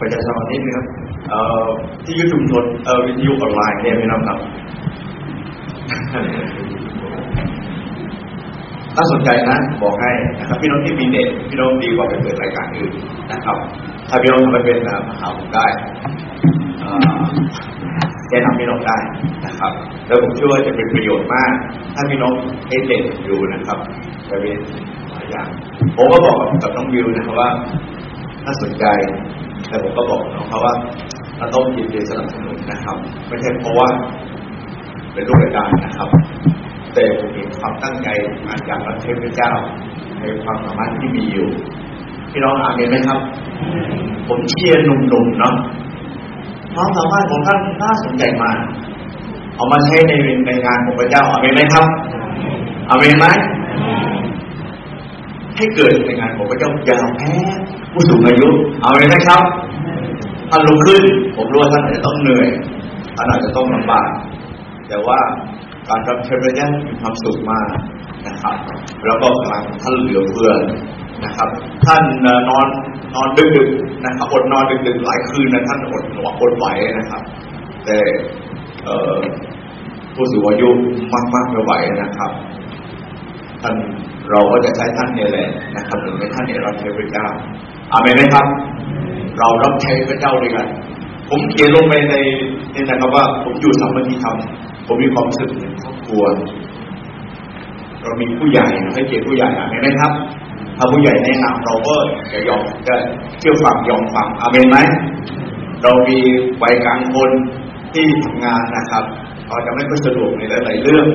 ประชาสัมพันธ์นิดนึงครับที่ยุชุมชนวิทยุออนไลน์เนี่ยพี่น้องครับถ้าสนใจนะบอกให้นะครับพี่น้องที่มีเน็ตพี่น้องดีกว่าไปเปิดรายการอื่นนะครับ ถ้าพี่น้องทำไปเป็นนะหาผมได้แนะนำพี่น้องได้นะครับ แล้วผมเชื่อว่าจะเป็นประโยชน์มาก ถ้าพี่น้องเอเด็กอยู่นะครับไปเป็นหลายอย่างผมก็บอกกับน้องวิวนะครับว่า ถ้าสนใจ แต่ผมก็บอกน้องเขาว่าเราต้องยินดีสนับสนุนนะครับ ไม่ใช่เพราะว่าเป็นลูกรายการนะครับ แต่ผมมีความตั้งใจมาจากพระเทพเจ้าในความสามารถที่มีอยู่พี่น้องอ่านเห็นไหมครับ ผมเชียร์หนุ่มๆเนาะความสามารถของท่านน่าสนใจมากเอามาใช้ในในงานของพระเจ้าอาเมนไหมครับอาเมนไหมให้เกิดในงานของพระเจ้าอย่าแพ้ ผู้สูงอายุ เอาเมนไหมครับท่านลุกขึ้น ผมรู้ว่าท่านอาจจะต้องเหนื่อยท่านอาจจะต้องลำบากแต่ว่าการรับใช้พระเจ้ามีความสุขมากนะครับ แล้วก็พลังท่านเหลือเฟือนะครับ ท่านนอนนอนดึกๆนะครับอดนอนดึกๆหลายคืนนะท่านอดหนวอดไหวนะครับ แต่ผู้สูงอายุมากๆไม่ไหวนะครับ ท่านเราก็จะใช้ท่านนี่แหละนะครับหรือไม่ท่านเนี่ยรับใช้พระเจ้า อาเมนไหมครับ เรารับใช้พระเจ้าด้วยกัน ผมเขียนลงไปในในนะครับว่า ผมอยู่สามัคคีธรรม ผมมีความรู้สึกครอบครัว เรามีผู้ใหญ่ให้เกียรติผู้ใหญ่อาเมนไหมครับ ถ้าผู้ใหญ่แนะนำเราก็จะยอมจะเชื่อฟังยอมฟังอาเมนไหมเรามีวัยกลางคนที่ทำงานนะครับเราจะไม่ค่อยสะดวกในหลายๆเรื่อง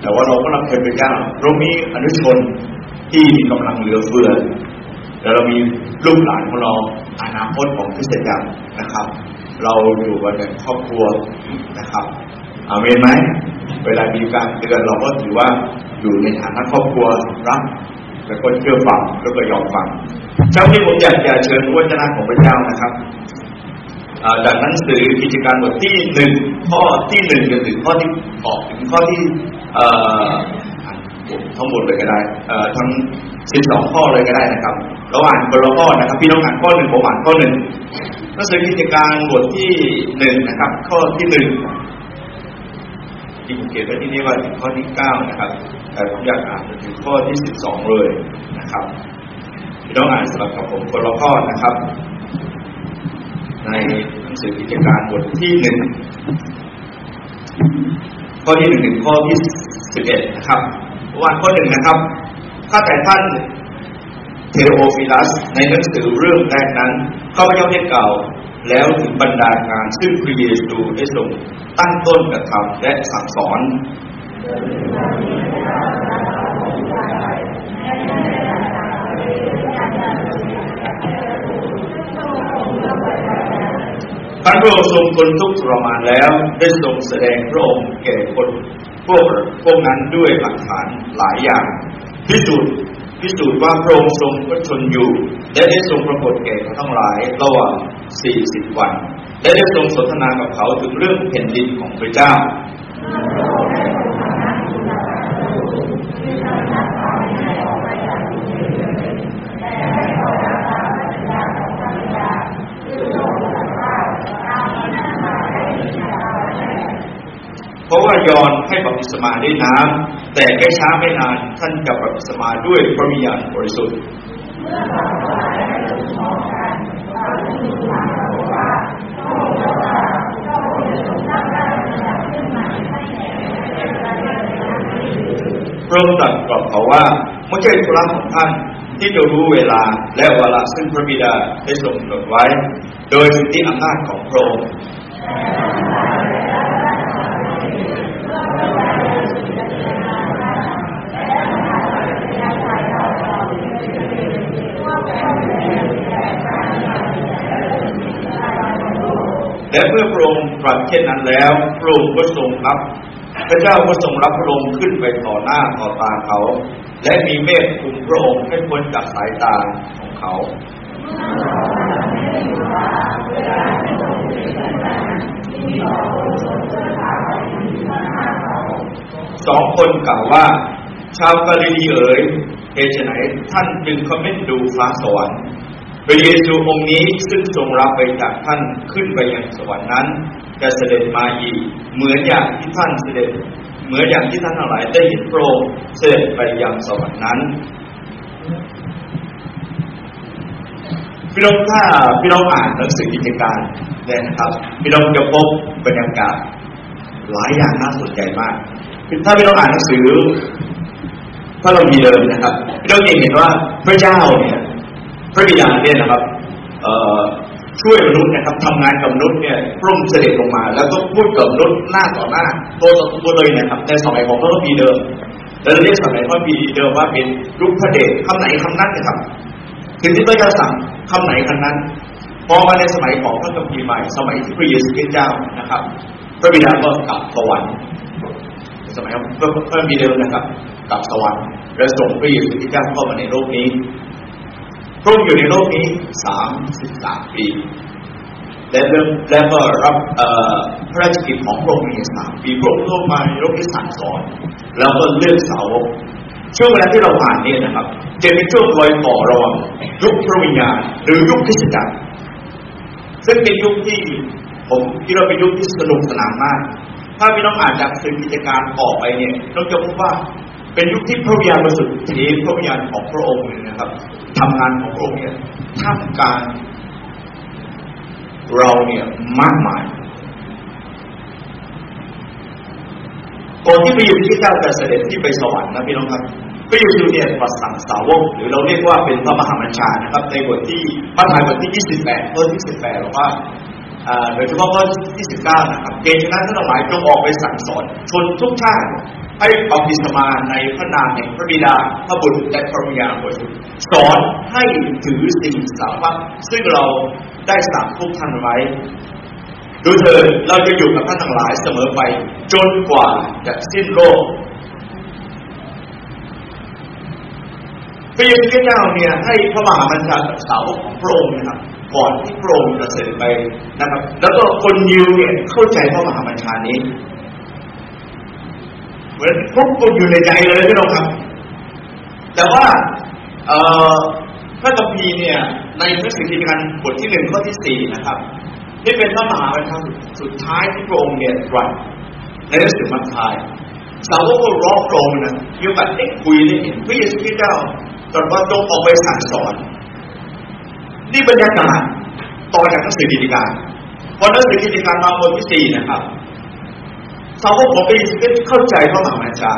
แต่ว่าเราก็รับเชิญพระเจ้าเรามีอนุชนที่มีกำลังเหลือเฟือ แล้วเรามีลูกหลานของเราอนาคตของคริสตจักรนะครับ เราอยู่กันในครอบครัวนะครับอาเมนไหมเวลามีการเตือนเราก็ถือว่าอยู่ในฐานะครอบครัวรักแล้วก็เชื่อฟังแล้วก็ยอมฟังเช้านี้ผมอยากจะเชิญวัจนะของพระเจ้านะครับจากหนังสือกิจการบทที่หนึ่งข้อที่หนึ่งจนถึงข้อที่ออกถึงข้อที่ทั้งหมดเลยก็ได้ทั้ง สิบสองข้อเลยก็ได้นะครับเราอ่านคนละข้อนะครับ พี่น้องอ่านข้อหนึ่งผมอ่านข้อหนึ่งหนังสือกิจการบทที่หนึ่งนะครับ ข้อที่หนึ่งที่ผมเขียนไว้ที่นี่ว่าถึงข้อที่เก้านะครับ แต่ผมอยากอ่านถึงข้อที่สิบสองเลยนะครับพี่น้องอ่านสำหรับกับผมคนละข้อนะครับ ในหนังสือกิจการบทที่หนึ่งข้อที่หนึ่งถึงข้อที่สิบเอ็ดนะครับวันข้อหนึ่งนะครับ ข้าแต่ท่านเทโอฟิลัสในหนังสือเรื่องแรกนั้นข้าพเจ้าได้กล่าวแล้วถึงบรรดางานซึ่งพระเยซูได้ทรงตั้งต้นกระทำและสั่งสอนพระองค์ทรงคนทุกทรมานแล้วได้ทรงแสดงพระองค์แก่คนพวกพวกนั้นด้วยหลักฐานหลายอย่าง พิสูจน์พิสูจน์ว่าพระองค์ทรงพระชนอยู่ และได้ทรงปรากฏแก่ทั้งหลายระหว่างสี่สิบวันและได้ทรงสนทนากับเขาถึงเรื่องแผ่นดินของพระเจ้าเพราะว่ายอนให้บัพติศมาด้วยน้ำ แต่แค่ช้าไม่นานท่านจะบัพติศมาด้วยพระวิญญาณบริสุทธิ์พระองค์ตรัสกับเขาว่าไม่ใช่ธุระของท่านที่จะรู้เวลาและเวลาซึ่งพระบิดาได้ทรงกำหนดไว้ โดยสิทธิอำนาจของพระองค์ และเมื่อพระองค์ตรัสเช่นนั้นแล้วพระองค์ก็ทรงรับ พระเจ้าก็ทรงรับพระองค์ขึ้นไปต่อหน้าต่อตาเขา และมีเมฆคุมพระองค์ให้พ้นจากสายตาของเขาสองคนกล่าวว่า ชาวกาลิลีเอ๋ยเหตุไฉนท่านจึงคอมเมนต์ดูฟ้าสวรรค์ พระเยซูองค์นี้ซึ่งทรงรับไปจากท่านขึ้นไปยังสวรรค์นั้นจะเสด็จมาอีก เหมือนอย่างที่ท่านเสด็จ เหมือนอย่างที่ท่านทั้งหลายได้เห็นโปรเสด็จไปยังสวรรค์นั้นพี่น้องถ้าพี่น้องอ่านหนังสือกิจการเนี่ยนะครับพี่น้องจะพบบรรยากาศหลายอย่างน่าสนใจมาก ถ้าพี่น้องอ่านหนังสือถ้าเรามีเดิมนะครับพี่น้องจะเห็นว่าพระเจ้าเนี่ย ระบิดาณเนี่ยนะครับช่วยมนุษย์นะครับทำงานกับมนุษย์เนี่ยพร่มเสด็จลงมา แล้วก็พูดกับมนุษย์หน้าต่อหน้าตัวต่อตัวเลยนะครับในสมัยของพระพีเดิมแล้วเรียกสมัยพระพีเดิมว่าเป็นยุคพระเดชคำไหนคำนั้นนะครับคือที่พระเจ้าสั่งคำไหนคำนั้นพอมาในสมัยของพระกัมพีใหม่สมัยที่พระเยซูคริสต์เจ้านะครับ พระบิดาก็กลับสวรรค์สมัยพระพระบิดานะครับกลับสวรรค์และส่งพระเยซูคริสต์เจ้าเข้ามาในโลกนี้ ระองอยู่ในโลกนี้สามสิบสามปีและเริ่มแล้วก็รับพระราชกิจของพระองค์ในสามปีพระองค์ลงมาในโลกที่สั่งสอนแล้วก็เลือกสาวกช่วงเวลาที่เราผ่านเนี่ยนะครับจะเป็นช่วงรอยต่อระหว่างยุคพระวิญญาณหรือยุคคริสตจักรซึ่งเป็นยุคที่ผมคิดว่าเป็นยุคที่สนุกสนานมาก ถ้าพี่น้องอ่านจากสื่อกิจการออกไปเนี่ยเราจะพบว่า เป็นยุคที่พระวิญญาณบริสุทธิ์เทพระวิญญาณของพระองค์เนะครับทำงานของพระองค์เนี่ยท่ามกลางเราเนี่ยมากมายก่อนที่พระเยซูเจ้าจะเสด็จที่ไปสวรรค์นะพี่น้องครับพระเยซูเนี่ยประสั่งสาวกหรือเราเรียกว่าเป็นพระมหาบัญชานะครับ ในบทที่พระธรรมบทที่ 28ข้อที่18บอกว่า โดยเฉพาะข้อที่19นะครับเกณฑ์ชนะทั้งหลายจงออกไปสั่งสอน ชนทุกชาติให้บัพติศมาในพระนามแห่งพระบิดาพระบุตรและพระวิญญาณบริสุทธิ์สอนให้ถือสิ่งสาวัตซึ่งเราได้สั่งทุกท่านไว้ดูเถิดเราจะอยู่กับท่านทั้งหลายเสมอไป จนกว่าจะสิ้นโลกพระเยซูคริสต์เจ้าเนี่ยให้พระมหาบัญชาสาวกของพระองค์นะครับ ก่อนที่พระองค์จะเสด็จไปนะครับ แล้วก็คนยิวเนี่ยเข้าใจพระมหาบัญชานี้เหมือนพวกคนอยู่ในใจเลยพี่น้องครับ แต่ว่าพระคัมภีเนี่ยในพระสิทธิการบทที่หนึ่งข้อที่สี่นะครับนี่เป็นพระมหาบัญชาสุดท้ายที่พระองค์เนี่ยตรัสในหนังสือมัทธิยสาวกก็ร้องโปรงนะมีโอกาสได้คุยได้เห็นพระเยซูคริสต์เจ้าตรัสว่าจงออกไปสั่งสอน นี่บรรยากาศต่อจากหนังสือกิจการพอหนังสือกิจการมาบทที่สี่นะครับสาวกของพระเยซูคริสต์เข้าใจพระมหาบัญชา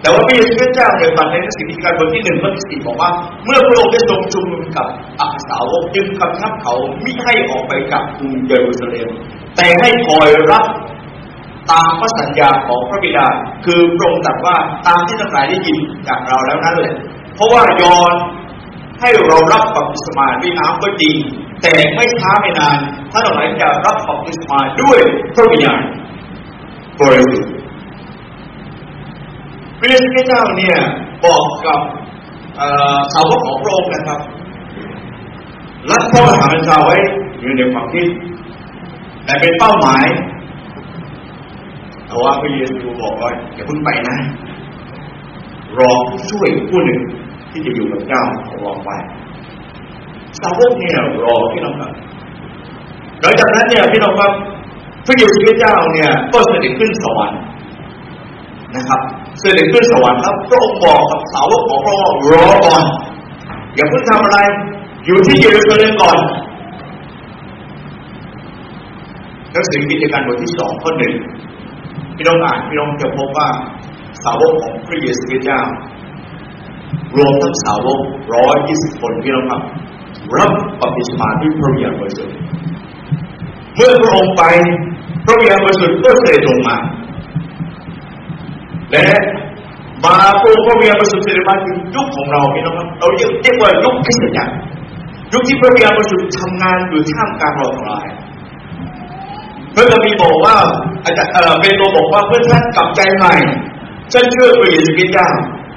แต่ว่าพระเยซูคริสต์เจ้าในตอนในหนังสือกิจการบทที่หนึ่งข้อที่สี่บอกว่า เมื่อพระองค์ได้ทรงชุมนุมกับอักสาวกจึงกำชับเขาไม่ให้ออกไปจากกรุงเยรูซาเล็ม แต่ให้คอยรับตามพระสัญญาของพระบิดา คือพระองค์ตรัสว่าตามที่ทั้งหลายได้ยินจากเราแล้วนั้นแหละเพราะว่ายอน ให้เรารับบัพติศมาด้วยน้ำก็จริงแต่ไม่ช้าไม่นานท่านทั้งหลายจะรับบัพติศมาด้วยพระวิญญาณบริสุทธิ์พระเยซูเจ้าเนี่ยบอกกับสาวกของพระองค์นะครับรัดพระมหาบัญชาไว้อยู่ในความคิดแต่เป็นเป้าหมายแต่ว่าพระเยซูบอกว่าอย่าเพิ่งไปนะ รอผู้ช่วยผู้หนึ่ง ที่จะอยู่กับเจ้ารอไปสาวกเนี่ยรอพี่น้องครับหลังจากนั้นเนี่ยพี่น้องครับพระเยซูเจ้าเนี่ยก็เสด็จขึ้นสวรรค์นะครับ เสด็จขึ้นสวรรค์แล้วพระองค์บอกกับสาวกของพระองค์รอก่อนอย่าเพิ่งทำอะไร อยู่ที่เยรูซาเล็มก่อนหนังสือกิจการบทที่สองข้อหนึ่งพี่น้องอ่านพี่น้องจะพบว่าสาวกของพระเยซูเจ้า รวมทั้งสาวกร้อยยี่สิบคนพี่น้องครับ รับบัพติศมาด้วยพระวิญญาณบริสุทธิ์เมื่อพระองค์ไปพระวิญญาณบริสุทธิ์ก็เสด็จลงมา และมาพระองค์พระวิญญาณบริสุทธิ์เสด็จมาถึงยุคของเราพี่น้องครับเราเรียกว่ายุคคริสตจักรยุคที่พระวิญญาณบริสุทธิ์ทำงานอยู่ท่ามกลางเราทั้งหลายพระคัมภีร์บอกว่าอาจารย์เออเปโตรบอกว่าเพื่อนท่านกลับใจใหม่ฉันเชื่อพระเยซูคริสต์เจ้า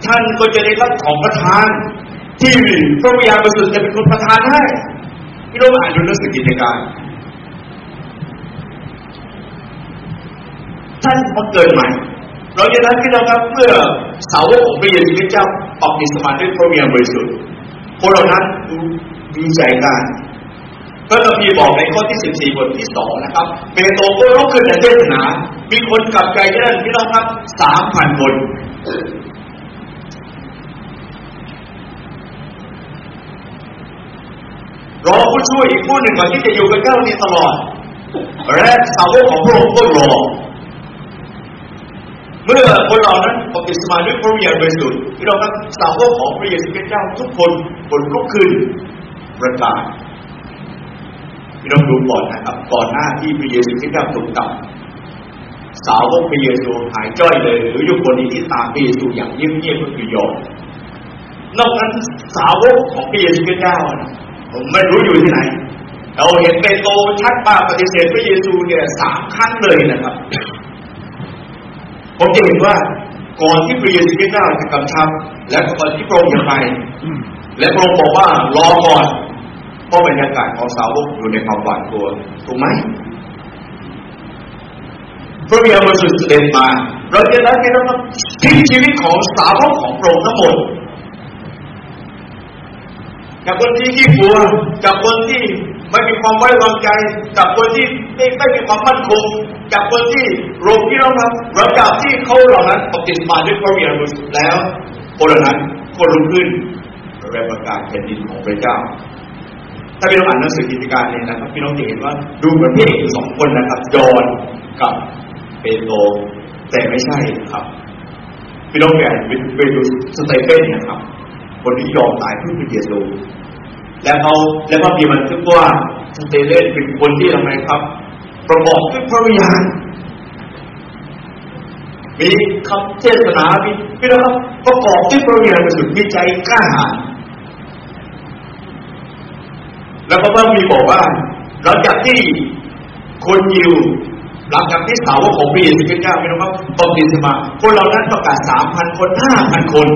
ท่านก็จะได้รับของประทาน ที่พระวิญญาณบริสุทธิ์จะเป็นคนประทานให้พี่น้องอ่านดูหนังสือกิจการท่านมาเกิดใหม่เราจะนั้นพี่น้องครับเมื่อสาวกของพระเยซูคริสต์เจ้าออกมิสมาด้วยพระวิญญาณบริสุทธิ์คนเหล่านั้นมีใจกล้าพระคัมภีร์บอกในข้อที่ 14 บทที่ 2 นะครับ เปโตรก็ลุกขึ้นในเทศนา มีคนกลับใจเยอะพี่น้องครับ 3,000 คน รอผู้ช่วยอีกผู้หนึ่งก่อนที่จะอยู่กับเจ้านี้ตลอด และสาวกของพระองค์ก็รอ เมื่อคนเหล่านั้นปฏิสมาด้วยพระวิญญาณบริสุทธิ์พี่น้องครับสาวกของพระเยซูคริสต์เจ้าทุกคนบนลุกขึ้นประกาศพี่น้องดูก่อนนะครับ ก่อนหน้าที่พระเยซูคริสต์เจ้าถูกตัดสาวกพระเยซูหายจ้อยเลย หรืออยู่คนนี้ที่ตามพระเยซูอย่างเงียบๆก็คือยอมนอกนั้นสาวกของพระเยซูคริสต์เจ้า ผมไม่รู้อยู่ที่ไหน เราเห็นเปโตรชัดมากปฏิเสธพระเยซูเนี่ยสามครั้งเลยนะครับ ผมจะเห็นว่าก่อนที่พระเยซูคริสต์เจ้าจะกำชับ และก่อนที่พระองค์จะไป และพระองค์บอกว่ารอก่อนเพราะบรรยากาศของสาวกอยู่ในความหวาดกลัวถูกไหมพระวิญญาบริสุทธิ์เสด็จมาเราจะได้ไม่ต้องทิ้งชีวิตของสาวกของพระองค์ทั้งหมด จากคนที่ขี้กลัวจากคนที่ไม่มีความไว้วางใจจากคนที่ไม่ไม่มีความมั่นคงจากคนที่โรคที่เราครับหลังจากที่เขาเหล่านั้นปฏิบัติด้วยพระวิญญาณบริสุทธิ์แล้วคนเหล่านั้นคนรุ่งขึ้นแรงประกาศแผ่นดินของพระเจ้า ถ้าพี่น้องอ่านหนังสือกิจการเนี่ยนะครับพี่น้องจะเห็นว่าดูเหมือนพี่เอกสองคนนะครับยอนกับเปโตรแต่ไม่ใช่ครับพี่น้องแก่ไปดูสเตเฟนนะครับ คนที่ยอมตายเพื่อพระเยซู และเขาและพระบีมันทึกว่าสเตเลนเป็นคนที่ทำไมครับ ประกอบด้วยพระวิญญาณมีคำเทศนามีพี่น้องครับประกอบด้วยพระวิญญาณสุดมีใจกล้าหาญแล้วก็พระมีบอกว่าหลังจากที่คนยิวหลังจากที่สาวกของพระเยซูคริสต์เจ้าพี่น้องครับตอนติสมาคนเหล่านั้นประกาศสามพันคนห้าพันคน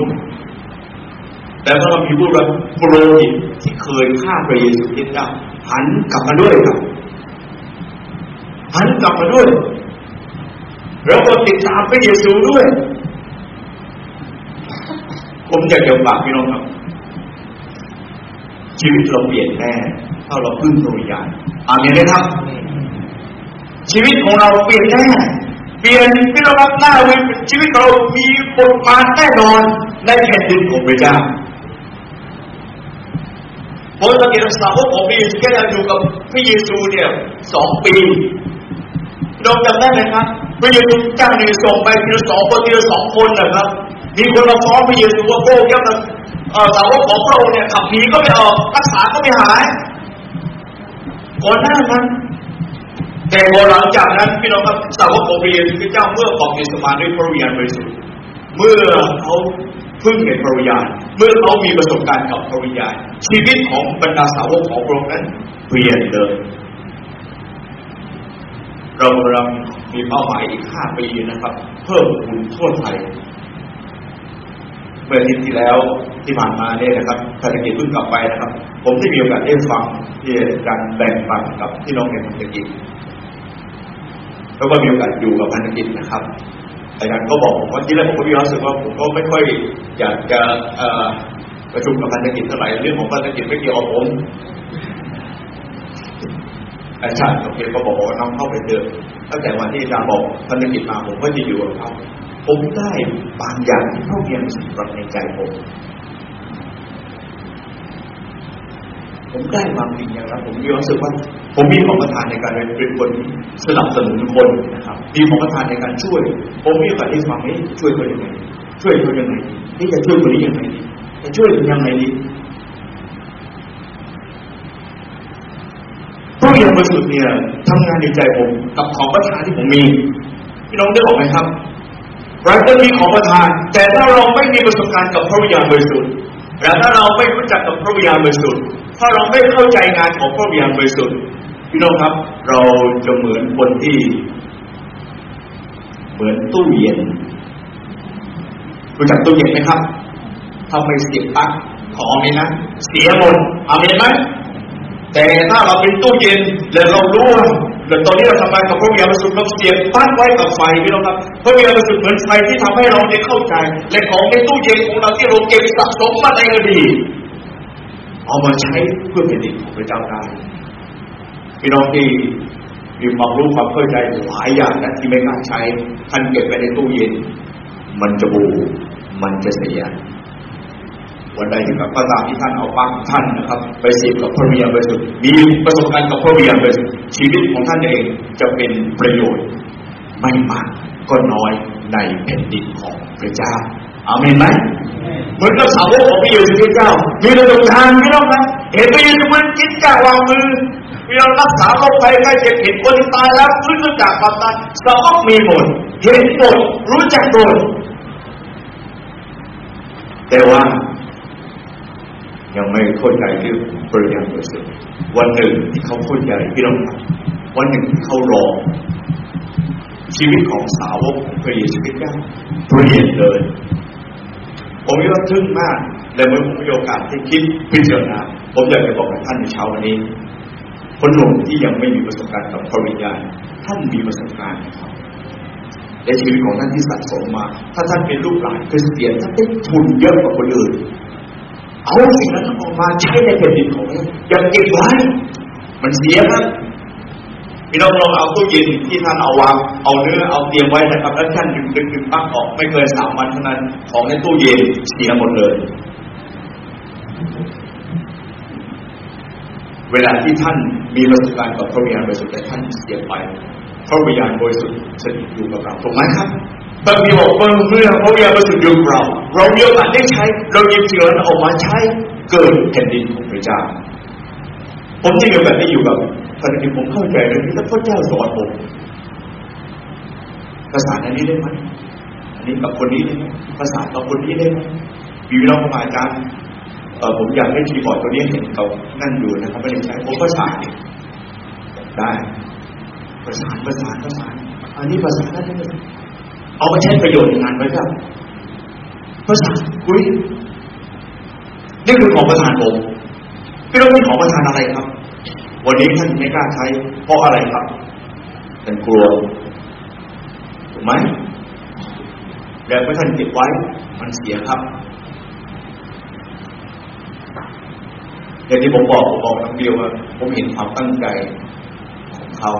แต่พระคัมภีร์พูดว่าโปรหิตที่เคยฆ่าพระเยซูคริสต์หันกลับมาด้วยครับหันกลับมาด้วยแล้วก็ติดตามพระเยซูด้วย ผมอยากจะฝากพี่น้องครับ ชีวิตเราเปลี่ยนแน่ถ้าเราพึ่งพระวิญญาณอามีนไหมครับ ชีวิตของเราเปลี่ยนแน่เปลี่ยนพี่น้องครับหน้าเวชีวิตเรามีบทบาทแน่นอนในแผ่นดินของพระเจ้า ผมสังเกตสาวกของพระเยซูแค่อยู่กับพระเยซูเนี่ยสองปีน้องจำได้ไหมครับพระเยซูจ้างเนี่ยส่งไปทีละสองคนทีละสองคนนะครับ มีคนมาฟ้องพระเยซูว่าพระองค์ยังสาวกของพระองค์เนี่ยขับผีก็ไม่ออกรักษาก็ไม่หายก่อนหน้านั้นแต่พอหลังจากนั้นพี่น้องครับสาวกของพระเยซูเจ้าเมื่อบอกอิสมาด้วยพระวิญญาณบริสุทธิ์เมื่อเขา พึ่งในพระวิญญาณเมื่อเขามีประสบการณ์กับพระวิญญาณชีวิตของบรรดาสาวกของพระองค์นั้นเปลี่ยนเลย เรากำลังมีเป้าหมายอีกห้าปีนะครับ เพิ่มคูณทั่วไทยเมื่อทิตที่แล้วที่ผ่านมาเนี่ยนะครับธนกิจเพิ่งกลับไปนะครับ ผมได้มีโอกาสได้ฟังที่การแบ่งปันกับพี่น้องในธนกิจแล้วก็มีโอกาสอยู่กับพันธกิจนะครับ อาจารย์ก็บอกผมว่าที่แรกผมก็มีความรู้สึกว่าผมก็ไม่ค่อยอยากจะประชุมกับพันธกิจเท่าไหร่เรื่องของพันธกิจไม่เกี่ยวกับผมอาจารย์โอเคก็บอกว่าน้องเข้าไปเจอตั้งแต่วันที่อาจารย์บอกพันธกิจมาผมก็จะอยู่กับเขาผมได้บางอย่างที่เขาเพียงสำหรับในใจผม ผมได้บางสิ่งอย่างนั้นผมมีความรู้สึกว่า ผมมีของประทานในการเป็นคนสนับสนุนคนนะครับ มีของประทานในการช่วย ผมมีโอกาสที่ฟังนี้ช่วยเขายังไงช่วยเขายังไงนี่จะช่วยคนนี้ยังไงดีจะช่วยยังไงดีพระวิญญาณบริสุทธิ์เนี่ยทำงานในใจผมกับของประทานที่ผมมีพี่น้องได้บอกไหมครับเราจะมีของประทาน แต่ถ้าเราไม่มีประสบการณ์กับพระวิญญาณบริสุทธิ์ และถ้าเราไม่รู้จักกับพระวิญญาณบริสุทธิ์ถ้าเราไม่เข้าใจงานของพระวิญญาณบริสุทธิ์พี่น้องครับ เราจะเหมือนคนที่ เหมือนตู้เย็น รู้จักตู้เย็นไหมครับถ้าไม่เสียบปลั๊กของนี้นะเสียหมดอาเมนไหมแต่ถ้าเราเป็นตู้เย็นแล้วเรารู้ แต่ตอนนี้เราทำงานกับพระวิญญาณบริสุทธิ์เราเสียบปลั๊กไว้กับไฟพี่น้องครับพระวิญญาณบริสุทธิ์เหมือนไฟที่ทำให้เราได้เข้าใจ และของในตู้เย็นของเราที่เราเก็บสะสมมาในอดีตเอามาใช้เพื่อแผ่นดิของพระเจ้าได้พี่น้องที่มีความรู้ความเข้าใจหลายอย่างนะที่ไม่กล้าใช้ท่านเก็บไว้ในตู้เย็น มันจะบูมันจะเสีย วันใดที่กับก็ตามที่ท่านเอาปากท่านนะครับ ไปเสียบกับพระวิญญาณบริสุทธิ์มีประสบการณ์กับพระวิญญาณบริสุทธิ์ชีวิตของท่านเองจะเป็นประโยชน์ ไม่มากก็น้อยในแผ่นดินของพระเจ้าอาเมนไหมเหมือนกับสาวกของพระเยซูคริสต์เจ้า มีระดับทางพี่น้องนะเห็นพระเยซูมันคิดกล้าวางมือพี่น้องรักษาโรคภัยไข้เจ็บเห็นคนตายแล้วฟื้นขึ้นจากความตายสาวกมีหมดเห็นหมดรู้จักหมดแต่ว่า ยังไม่เข้าใจเรื่องปริญญาบริสุทธิ์วันหนึ่งที่เขาเข้าใจพี่น้องวันหนึ่งที่เขารอชีวิตของสาวกพระเยซูคริสต์เปลี่ยนเลย ผมว่าทึ่งมากและเมื่อผมมีโอกาสที่คิดพิจารณาผมอยากจะบอกกับท่านในเช้าวันนี้ คนหนุ่มที่ยังไม่มีประสบการณ์กับพระวิญญาณท่านมีประสบการณ์นะครับในชีวิตของท่านที่สะสมมา ถ้าท่านเป็นลูกหลานคริสเตียนท่านได้ทุนเยอะกว่าคนอื่น เอาสิ่งนั้นออกมาใช้ในแผ่นดินของอย่าเก็บไว้ มันเสียครับพี่น้องลองเอาตู้เย็นที่ท่านเอาวางเอาเนื้อเอาเตรียมไว้นะครับแล้วท่านดึงดึงดึงปั้งออกไม่เกินสามวันเท่านั้นของในตู้เย็นเสียหมดเลย เวลาที่ท่านมีประสบการณ์กับพระวิญญาณบริสุทธิ์แต่ท่านเสียไปพระวิญญาณบริสุทธิ์สถิตอยู่กับเราถูกไหมครับ บางทีบอกเมื่อเมื่อพระวิญญาณบริสุทธิ์ยู่กับเรา เรามีโอกาสได้ใช้ เราหยิบสิ่งนั้นออกมาใช้เกิดแผ่นดินของพระเจ้า ผมที่มีโอกาสได้อยู่กับตอนนี้ผมเข้าใจเลยที่พระเจ้าสอนผมภาษาอันนี้ได้ไหมอันนี้กับคนนี้ได้ไหมภาษากับคนนี้ได้ไหมมีน้องมาอาจารเออผมอยากให้คีย์บอร์ดตัวนี้เห็นเขานั่งอยู่นะครับไม่ได้ใช้ผมภาษาเนี่ยได้ภาษาภาษาภาษาอันนี้ภาษาได้ไหม เอาไปใช้ประโยชน์ในงานไว้ครับภาษาคุยนี่คือของประธานผมพี่ต้องมีของประธานอะไรครับ วันนี้ท่านไม่กล้าใช้เพราะอะไรครับเป็นกลัวถูกไหมแล้วเมื่อท่านเก็บไว้มันเสียครับอย่างที่ผมบอกผมบอกทั้งเดียวว่าผมเห็นความตั้งใจของเขา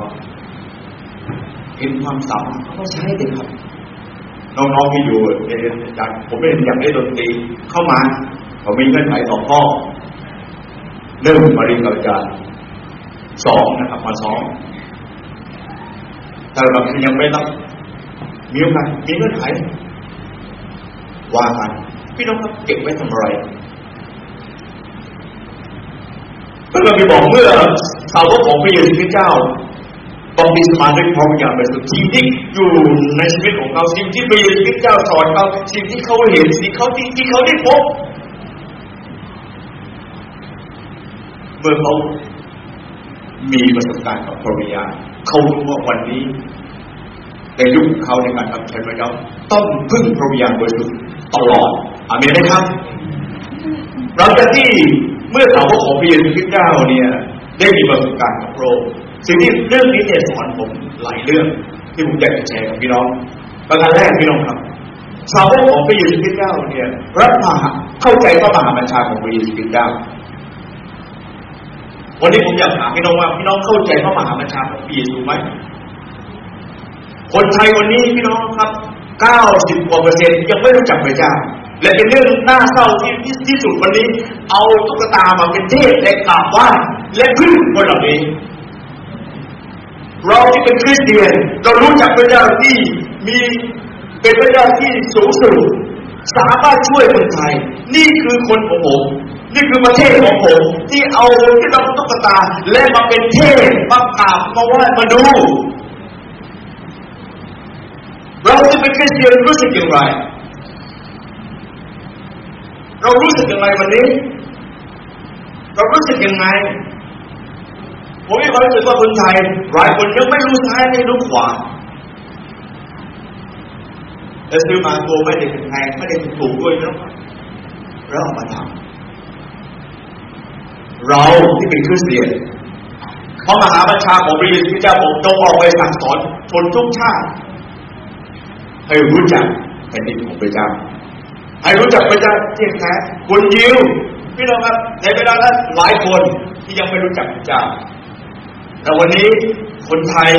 เห็นความสามารถเขาใช้เด็ครับ น้องๆที่อยู่เรียนจากผมไม่อยากได้ดนตรีเข้ามาเขามีเงื่อนไขต่อข้อเริ่มมาเรียนกับอาจารย์สองนะครับ มาสองแต่เรายังไม่ต้องมีโอกาสมีเงื่อนไขว่ากันพี่น้องครับเก็บไว้ทำอะไรก็เราไปบอกเมื่อสาวกของพระเยซูคริสต์เจ้า ต้องมีสมาธิพร้อมอย่างบริสุทธิ์สิ่งที่อยู่ในชีวิตของเขาสิ่งที่พระเยซูคริสต์เจ้าสอนเขาสิ่งที่เขาเห็นสิ่งเขาที่ที่เขาได้พบเมื่อเขามีประสบการณ์กับพระวิญญาเขารู้ว่าวันนี้ในยุคเขาในการทำแชร์ไว้แล้วต้องพึ่งพระวิญญาบริสุทธิ์ตลอดอาเมนไหมครับหลังจากที่เมื่อสาวกของพระเยซูคริสต์เจ้าเนี่ยได้มีประสบการณ์กับพระองค์ สิ่งที่เรื่องนี้เนี่ยสอนผมหลายเรื่อง ที่ผมอยากจะแชร์กับพี่น้อง ประการแรกพี่น้องครับสาวกของพระเยซูคริสต์เจ้าเนี่ยรับมาเข้าใจพระมหาบัญชาของพระเยซูคริสต์เจ้า วันนี้ผมอยากถามพี่น้องว่าพี่น้องเข้าใจพระมหาบัญชาของพระเยซูไหมคนไทยวันนี้พี่น้องครับเก้าสิบกว่าเปอร์เซ็นต์ยังไม่รู้จักพระเจ้า และเป็นเรื่องน่าเศร้าที่ที่สุดวันนี้ เอาตุ๊กตามาเป็นเทพและกราบไหว้และพึ่งคนเหล่านี้ เราที่เป็นคริสเตียนเรารู้จักพระเจ้าที่มีเป็นพระเจ้าที่สูงสุดสามารถช่วยคนไทย นี่คือคนของผมนี่คือประเทศของผม ที่เอาที่เราตุ๊กตา และมาเป็นเทพมากราบมาไหว้มาดู เราจะเป็นคริสเตียนรู้สึกอย่างไร เรารู้สึกอย่างไรวันนี้ เรารู้สึกยังไง ผมมีความรู้สึกว่าคนไทยหลายคนยังไม่รู้ซ้ายไม่รู้ขวาแต่ซื้อมาตัวไม่ได้แพงไม่ได้ถูกด้วยนะเราเอามาทำเราที่เป็นคริสเตียนพระมหาบัญชาของพระเยซูคริสต์เจ้าผมต้องออกไปสั่งสอนชนทุกชาติ ให้รู้จักแผ่นดินของพระเจ้าให้รู้จักพระเจ้าที่แท้คนยิวพี่น้องครับในเวลานั้นหลายคนที่ยังไม่รู้จักพระเจ้า แต่วันนี้คนไทย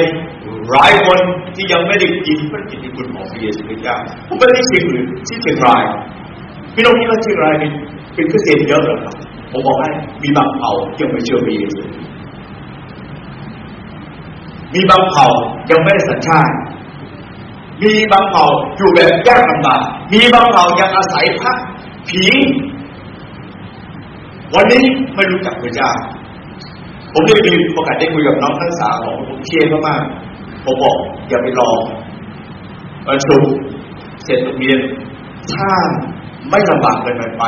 หลายคนที่ยังไม่ได้กินพระกิตติคุณของพระเยซูคริสต์เจ้าผมไปที่เชียงรือที่เชียงรายพี่น้องที่ว่าเชียงรายเป็นเป็นคริสเตียนเยอะหรอครับผมบอกให้มีบางเผ่ายังไม่เชื่อพระเยซูมีบางเผ่ายังไม่ได้สัญชาติ มีบางเผ่าอยู่แบบยากลำบากมีบางเผ่ายังอาศัยพระผี วันนี้ไม่รู้จักพระเจ้า ผมได้มีโอกาสได้คุยกับน้องนักศึกษาของผมเชียร์มากๆผมบอกอย่าไปรอวันศุกร์เสร็จโรงเรียนถ้าไม่ลำบากเกินไป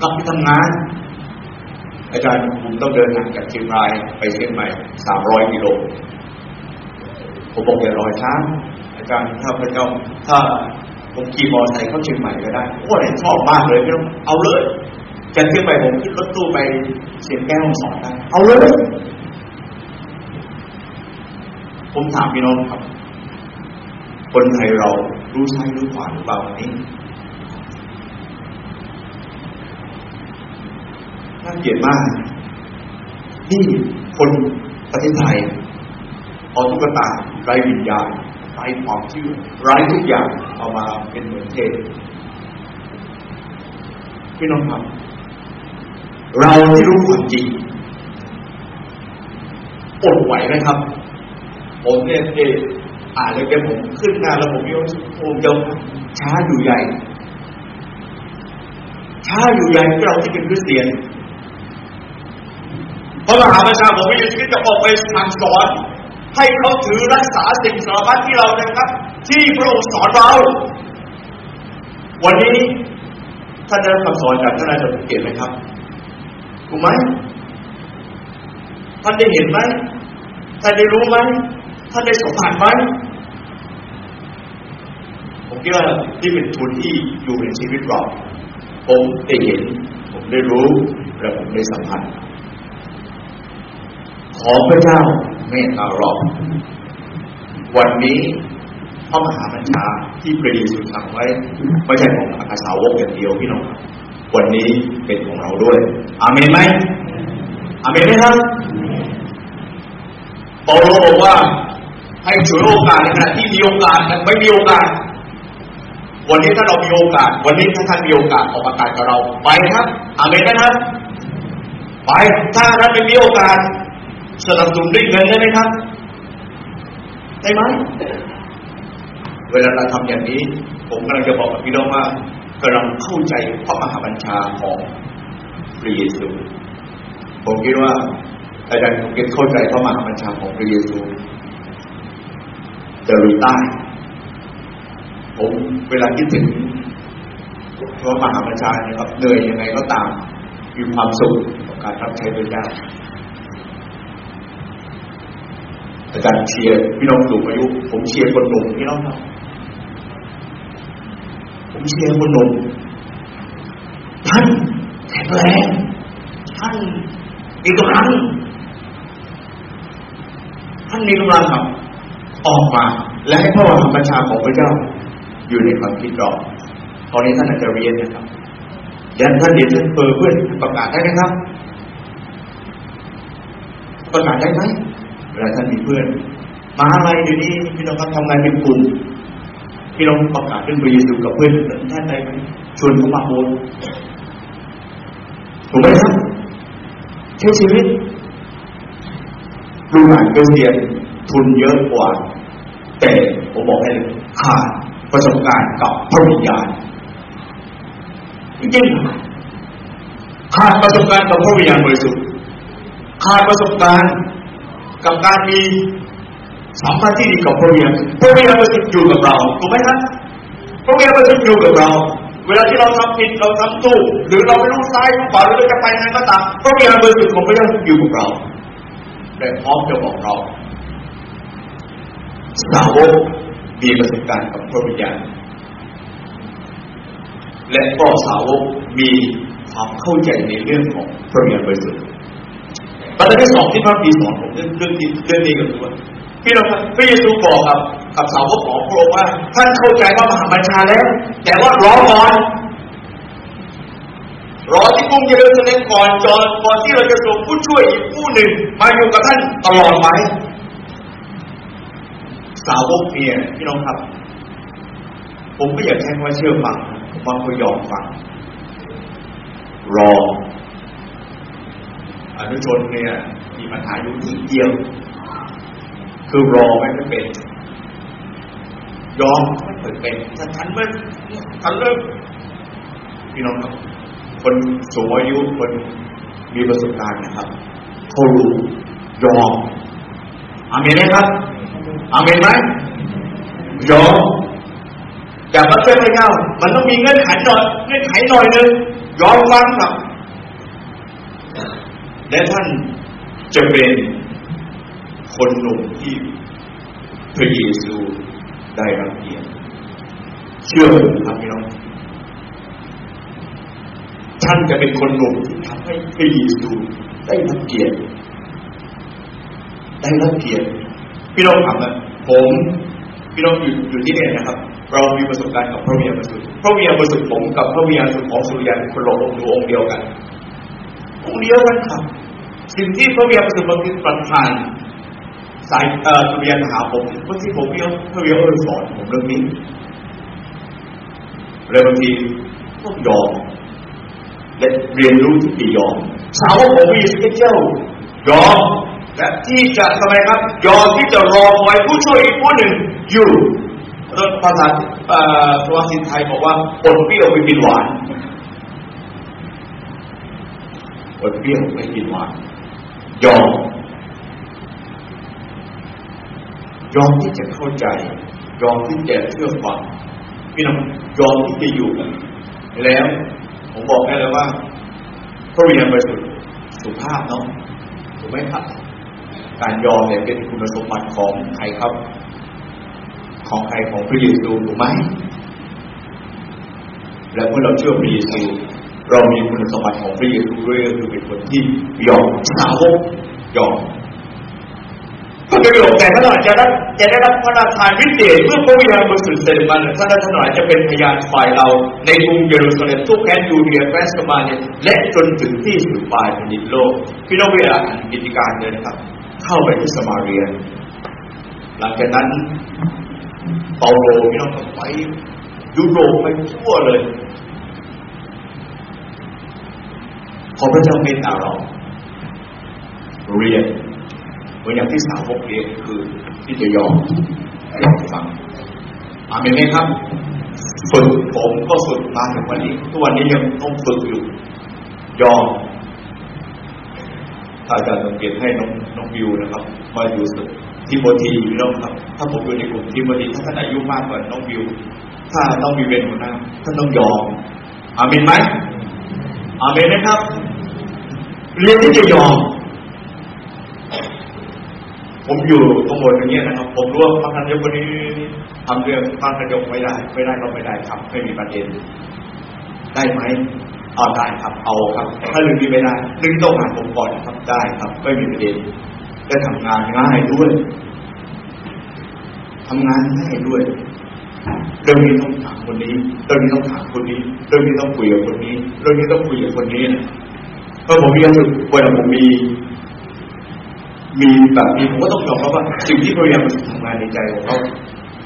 กลับไปทำงาน อาจารย์ผมต้องเดินทางจากเชียงรายไปเชียงใหม่สามร้อยกิโลผมบอกอย่ารอช้าอาจารย์ถ้าพระเจ้าถ้าผมขี่มอเตอร์ไซค์เข้าเชียงใหม่ก็ได้โอ้ยชอบมากเลยไม่ต้องเอาเลย กเชียงใหม่ผมขึ้นรถตู้ไปเชียงแก้วสอนได้เอาเลย ผมถามพี่น้องครับ คนไทยเรารู้ใช่รู้ขวาหรือเปล่าวันนี้น่าเกลียดมากนี่คนประเทศไทยเอาตุ๊กตาไร้วิญญาณไร้ความเชื่อไร้ทุกอย่างเอามาเป็นเหมือนเทพพี่น้องครับ เราที่รู้ความจริงอดไหวไหมครับ ผมเนี่ยเออ่านเลยแกผมขึ้นหน้าแล้วผมยกโอ้เจ้าช้าอยู่ใหญ่ ช้าอยู่ใหญ่เราที่เป็นคริสเตียนพระมหาประชาผมไม่ได้คิดจะออกไปสั่งสอน ให้เขาถือรักษาสิ่งสารพัดที่เรานะครับ ที่พระองค์สอนเรา วันนี้ท่านได้รับคำสอนจากท่านอาจารย์เกียรติไหมครับ ถูกไหมท่านได้เห็นไหมท่านได้รู้ไหมท่านได้สัมผัสไหมผมคิดว่านี่เป็นทุนที่อยู่ในชีวิตเราผมได้เห็น ผมได้รู้ และผมได้สัมผัสขอพระเจ้าเมตตาเราวันนี้พระมหาบัญชาที่พระเยซูสั่งไว้ ไม่ใช่ของอาคาสาวกอย่างเดียวพี่น้อง วันนี้เป็นของเราด้วย อาเมนไหมอาเมนไหมครับเปาโลบอกว่า ให้ฉวยโอกาสในขณะที่มีโอกาสไม่มีโอกาส วันนี้ถ้าเรามีโอกาส วันนี้ถ้าท่านมีโอกาสออกอากาศกับเราไปครับ อาเมนไหมครับ ไปถ้าท่านไม่มีโอกาสสนับสนุนด้วยเงินได้ไหมครับ ได้ไหมเวลาเราทำอย่างนี้ ผมกำลังจะบอกกับพี่น้องว่า กำลังเข้าใจพระมหาบัญชาของพระเยซู ผมคิดว่าอาจารย์คงเข้าใจพระมหาบัญชาของพระเยซูจะรู้ใต้ผมเวลาคิดถึงพระมหาบัญชาเนี่ยครับเหนื่อยยังไงก็ตาม มีความสุขกับการรับใช้พระเจ้าอาจารย์เชียร์พี่น้องสูงอายุ ผมเชียร์คนหนุ่มพี่น้องครับ เชียร์คนหนุ่มท่านแข็งแรงท่านมีกำลังท่านมีกำลังครับ ออกมา และให้พระวรบัญชาของพระเจ้า อยู่ในความคิดเราตอนนี้ท่านอาจจะเรียนนะครับยันท่านเรียนท่านเปิดเพื่อนประกาศได้ไหมครับ ประกาศได้ไหมเวลาท่านมีเพื่อน มาอะไรเดี๋ยวนี้พี่น้องครับทำงานเป็นกลุ่ม พี่น้องประกาศเรื่องพระเยซูกับเพื่อนท่านได้ไหมชวนเขามาโบนถูกไหมครับใช้ชีวิตดูหนังเรียนทุนเยอะกว่า แต่ผมบอกให้ขาดประสบการณ์กับพระวิญญาณจริงขาดประสบการณ์กับพระวิญญาณบริสุทธิ์ขาดประสบการณ์กับการมี สัมพันธ์ที่ดีกับพระวิญญาณพระวิญญาณบริสุทธิ์อยู่กับเราถูกไหมครับพระวิญญาณบริสุทธิ์อยู่กับเรา เวลาที่เราทำผิดเราทำตู้หรือเราไม่รู้ซ้ายรู้ขวาหรือเราจะไปไหนก็ตามพระวิญญาณบริสุทธิ์ของพระเจ้าอยู่กับเราและพร้อมจะบอกเราสาวกมีประสบการณ์กับพระวิญญาณและก็สาวกมีความเข้าใจในเรื่องของพระวิญญาณบริสุทธิ์ประเด็นที่สองที่พระบีสอนผมเรื่องเรื่องนี้เรื่องนี้ก็คือว่า พี่เราพระเยซูบอกกับกับสาวกของพระองค์ว่า ท่านเข้าใจว่ามหาบัญชาแล้ว แต่ว่ารอก่อนรอที่กรุงเยรูซาเล็มก่อนจอนก่อนที่เราจะส่งผู้ช่วยอีกผู้หนึ่ง มาอยู่กับท่านตลอดไปสาวกเนี่ยพี่น้องครับ ผมไม่อยากใช้คำว่าเชื่อฟังผมว่าเขายอมฟัง รออนุชนเนี่ยมีปัญหาอยู่ที่เดียว คือรอไม่เป็น ยอมไม่เคยเป็นถ้าฉันไม่ฉันเลิกพี่น้องครับคนสูงอายุคนมีประสบการณ์นะครับเขารู้ยอมอามีไหมครับอามีไหมยอมอย่ามาเชื่อไม่เข้ามันต้องมีเงื่อนไขหน่อยเงื่อนไขหน่อยหนึ่งยอมฟังครับและท่านจะเป็น คนหนุ่มที่พระเยซูได้รับเกียรติเชื่อผมครับพี่น้องท่านจะเป็นคนหนุ่มที่ทำให้พระเยซูได้รับเกียรติได้รับเกียรติพี่น้องถามนะผมพี่น้องอยู่อยู่ที่นี่นะครับ เรามีประสบการณ์กับพระวิญญาณบริสุทธิ์พระวิญญาณบริสุทธิ์ผมกับพระวิญญาณบริสุทธิ์ของสุริยันคนละองค์องค์เดียวกันองค์เดียวกันครับ สิ่งที่พระวิญญาณบริสุทธิ์บางทีประทาน สายเอ่อสุริยันหาผมบางทีผมเรียนพระวิญญาณบริสุทธิ์สอนผมเรื่องนี้เลยบางทีต้องยอมและเรียนรู้ที่จะยอมสาวกของพระเยซูคริสต์เจ้ายอมและที่จะทำไมครับ ยอมที่จะรอคอยผู้ช่วยอีกผู้หนึ่งอยู่ภาษาภาษาไทยบอกว่าอดเปรี้ยวไม่กินหวานอดเปรี้ยวไม่กินหวานยอม ยอมที่จะเข้าใจ ยอมที่จะเชื่อฟังพี่น้องยอมที่จะอยู่กันแล้ว ผมบอกได้เลยว่าพระวิญญาณบริสุทธิ์สุภาพเนาะถูกไหมครับ การยอมเนี่ยเป็นคุณสมบัติของใครครับ ของใครของพระเยซูถูกไหมและเมื่อเราเชื่อพระเยซูเรามีคุณสมบัติของพระเยซูด้วยก็คือเป็นคนที่ยอมสาวกยอม ประโยชน์แต่ท่านอาจจะได้จะได้รับพระราชทานพิเศษเมื่อพระวิญญาณบริสุทธิ์เสด็จมาท่านท่านอาจจะเป็นพยานฝ่ายเราในกรุงเยรูซาเล็มทุกแคว้นยูเดียแคว้นสมาเนียและจนถึงที่สุดปลายแผ่นดินโลกพี่น้องเวลาอ่านกิจการเลยนะครับ เข้าไปที่สมาเรียหลังจากนั้นเปาโลพี่น้องไปยุโรปไปทั่วเลยขอพระเจ้าเมตตาเราเรียน มือนอย่างที่สาวกเรียนคือที่จะยอมยอมฟังอาเมนไหมครับฝึกผมก็ฝึกมาถึงวันนี้ทุกวันนี้ยังต้องฝึกอยู่ ยอมอาจารย์สังเกตให้น้องน้องวิวนะครับ มาอยู่ทิโมธีอยู่แล้วครับ ถ้าผมอยู่ในกลุ่มทิโมธีถ้าท่านอายุมากกว่าน้องวิว ถ้าต้องมีเป็นหัวหน้าท่านต้องยอมอาเมนไหมอาเมนไหมครับ เรียนที่จะยอม ผมอยู่ข้างบนอย่างเงี้ยนะครับ ผมรู้ว่าพระคันยกคนนี้ทำเรื่องพระคันยกไม่ได้ ไม่ได้ก็ไม่ได้ครับ ไม่มีประเด็น ได้ไหมเอาได้ครับเอาครับ ถ้าเรื่องนี้ไม่ได้เรื่องต้องหาผมก่อนครับได้ครับ ไม่มีประเด็นได้ทำงานง่ายด้วยทำงานง่ายด้วยเรื่องนี้ต้องถามคนนี้เรื่องนี้ต้องถามคนนี้เรื่องนี้ต้องคุยกับคนนี้เรื่องนี้ต้องคุยกับคนนี้นะเพราะผมมีความรู้สึกเวลาผมมี มีแบบนี้ผมก็ต้องยอมรับว่า สิ่งที่พยายามทำงานในใจของเขา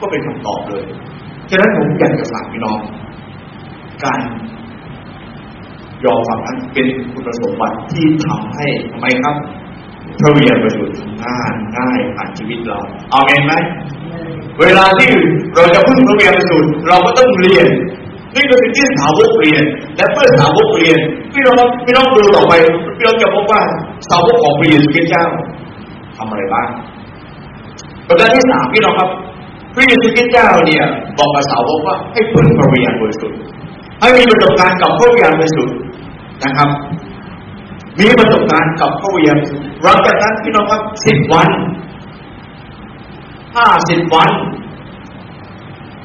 ก็เป็นคำตอบเลยฉะนั้นผมอยากจะฝากพี่น้อง การยอมฟังนั้นเป็นคุณสมบัติที่ทำให้ทำไมครับพระเวียนประโยชน์ทำงานง่ายผ่านชีวิตเรา เอาเองไหมเวลาที่เราจะพึ่งพระเวียนประโยชน์เราก็ต้องเรียนนี่คือสิ่งที่สาวกเรียน และเมื่อสาวกเรียนพี่น้องพี่น้องดูต่อไปพี่น้องจะพบว่าสาวกของพระเยซูคริสต์เจ้า ทำอะไรบ้างประการที่สามพี่น้องครับพระเยซูคริสต์เจ้าเนี่ยบอกกับสาวกว่าให้พึ่งพระวิญญาณบริสุทธิ์ให้มีประสบการณ์กับพระวิญญาณบริสุทธิ์นะครับ มีประสบการณ์กับพระวิญญาณบริสุทธิ์หลังจากนั้นพี่น้องครับสิบวันห้าสิบวัน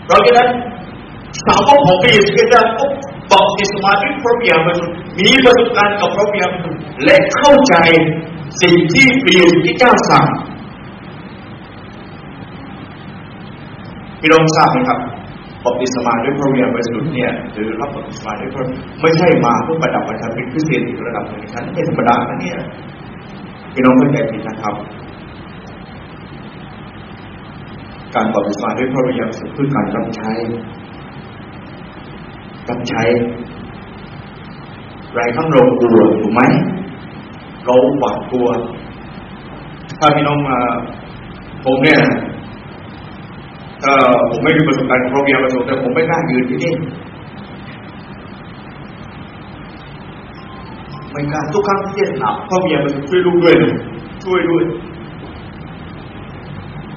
หลังจากนั้นสาวกของพระเยซูคริสต์เจ้าก็บอกอิสมาธิพระวิญญาณบริสุทธิ์มีประสบการณ์กับพระวิญญาณบริสุทธิ์และเข้าใจ สิ่งที่พระเยซูคริสต์เจ้าสั่งพี่น้องทราบไหมครับบัพติศมาด้วยพระวิญญาณบริสุทธิ์เนี่ยหรือรับบัพติศมาด้วยพระไม่ใช่มาเพื่อประดับประทับเป็นคริสเตียนระดับหนึ่งชั้นไม่ธรรมดานะเนี่ยพี่น้องเข้าใจผิดนะครับ การบัพติศมาด้วยพระวิญญาณบริสุทธิ์คือการรับใช้รับใช้ไรข้างเรากลัวถูกไหม เราหวาดกลัว ถ้าพี่น้องมา ผมเนี่ยเออผมไม่มีประสบการณ์พระวิญญาณประสบแต่ผมไม่กล้ายืนที่นี่ไม่กล้าทุกครั้งที่จะหนับพระวิญญาณประสบช่วยลูกด้วยนะช่วยด้วย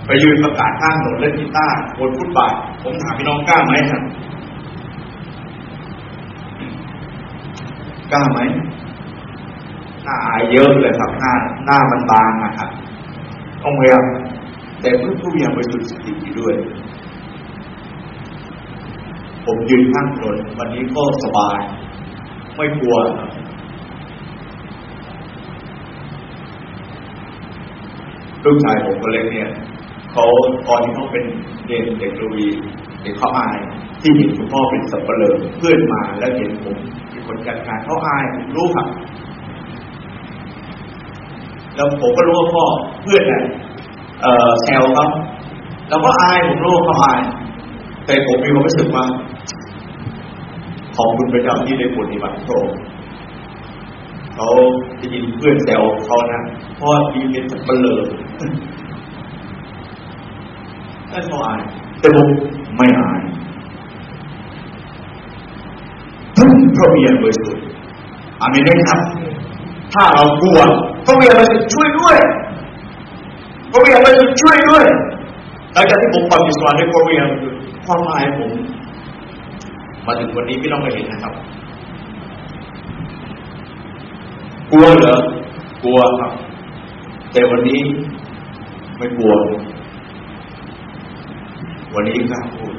ไปยืนประกาศข้างถนนเล่นกีตาร์บนฟุตบาท ผมถามพี่น้องกล้าไหมครับกล้าไหม หน้าอายเยอะเลยครับหน้าหน้ามันบางนะครับต้องพยายามแต่เพื่อผู้ยังไปสุดสติด้วย ผมยืนข้างถนนวันนี้ก็สบาย ไม่กลัว ลูกชายผมคนเล็กเนี่ยเขาตอนที่เขาเป็นเด็กเด็กดวีเด็กเขาอายที่เห็นคุณพ่อเป็นสับเปลือเพื่อนมาแล้วเห็นผมเป็นคนจัดการเขาอายผมรู้ครับ แล้วผมก็รู้ว่าพ่อเพื่อนเนี่ยเออแซวเขาแล้วก็อายผมรู้ว่าเขาอาย แต่ผมมีความรู้สึกว่า ขอบคุณพระเจ้าที่ได้ปฏิบัติพระองค์เขาจะยินเพื่อนแซวเขานะพ่อดีเป็นสับเปลือนั่นเขาอาย แต่ผมไม่อายพึ่งพระวิญญาณบริสุทธิ์อามีนไหมครับ ถ้าเรากลัว พระวิญญาณบริสุทธิ์ช่วยด้วย พระวิญญาณบริสุทธิ์ช่วยด้วย หลังจากที่ผมปฏิบัติด้วยพระวิญญาณบริสุทธิ์ความหมายผม มาถึงวันนี้พี่น้องก็เห็นนะครับ กลัวเหรอกลัวครับ แต่วันนี้ไม่กลัว วันนี้กล้าพูด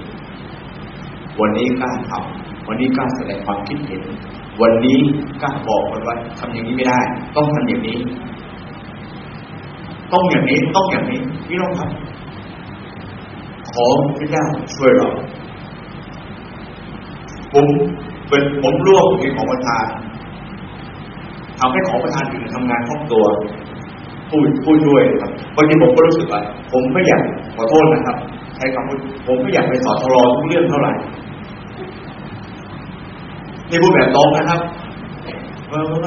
วันนี้กล้าทำวันนี้กล้าแสดงความคิดเห็น วันนี้กล้าบอกคนว่าทำอย่างนี้ไม่ได้ ต้องทำอย่างนี้ ต้องอย่างนี้ต้องอย่างนี้พี่น้องครับ ขอพระเจ้าช่วยเรา ผมเป็นผมร่วมในของประธานทำให้ของประธานอื่นทำงานคล่องตัวพูดพูดด้วยครับบางทีผมก็รู้สึกว่าผมไม่อยากขอโทษนะครับใช้คำพูดผมไม่อยากไปสอนทรอทุกเรื่องเท่าไหร่ นี่พูดแบบตรงนะครับเมื่อเมื่อ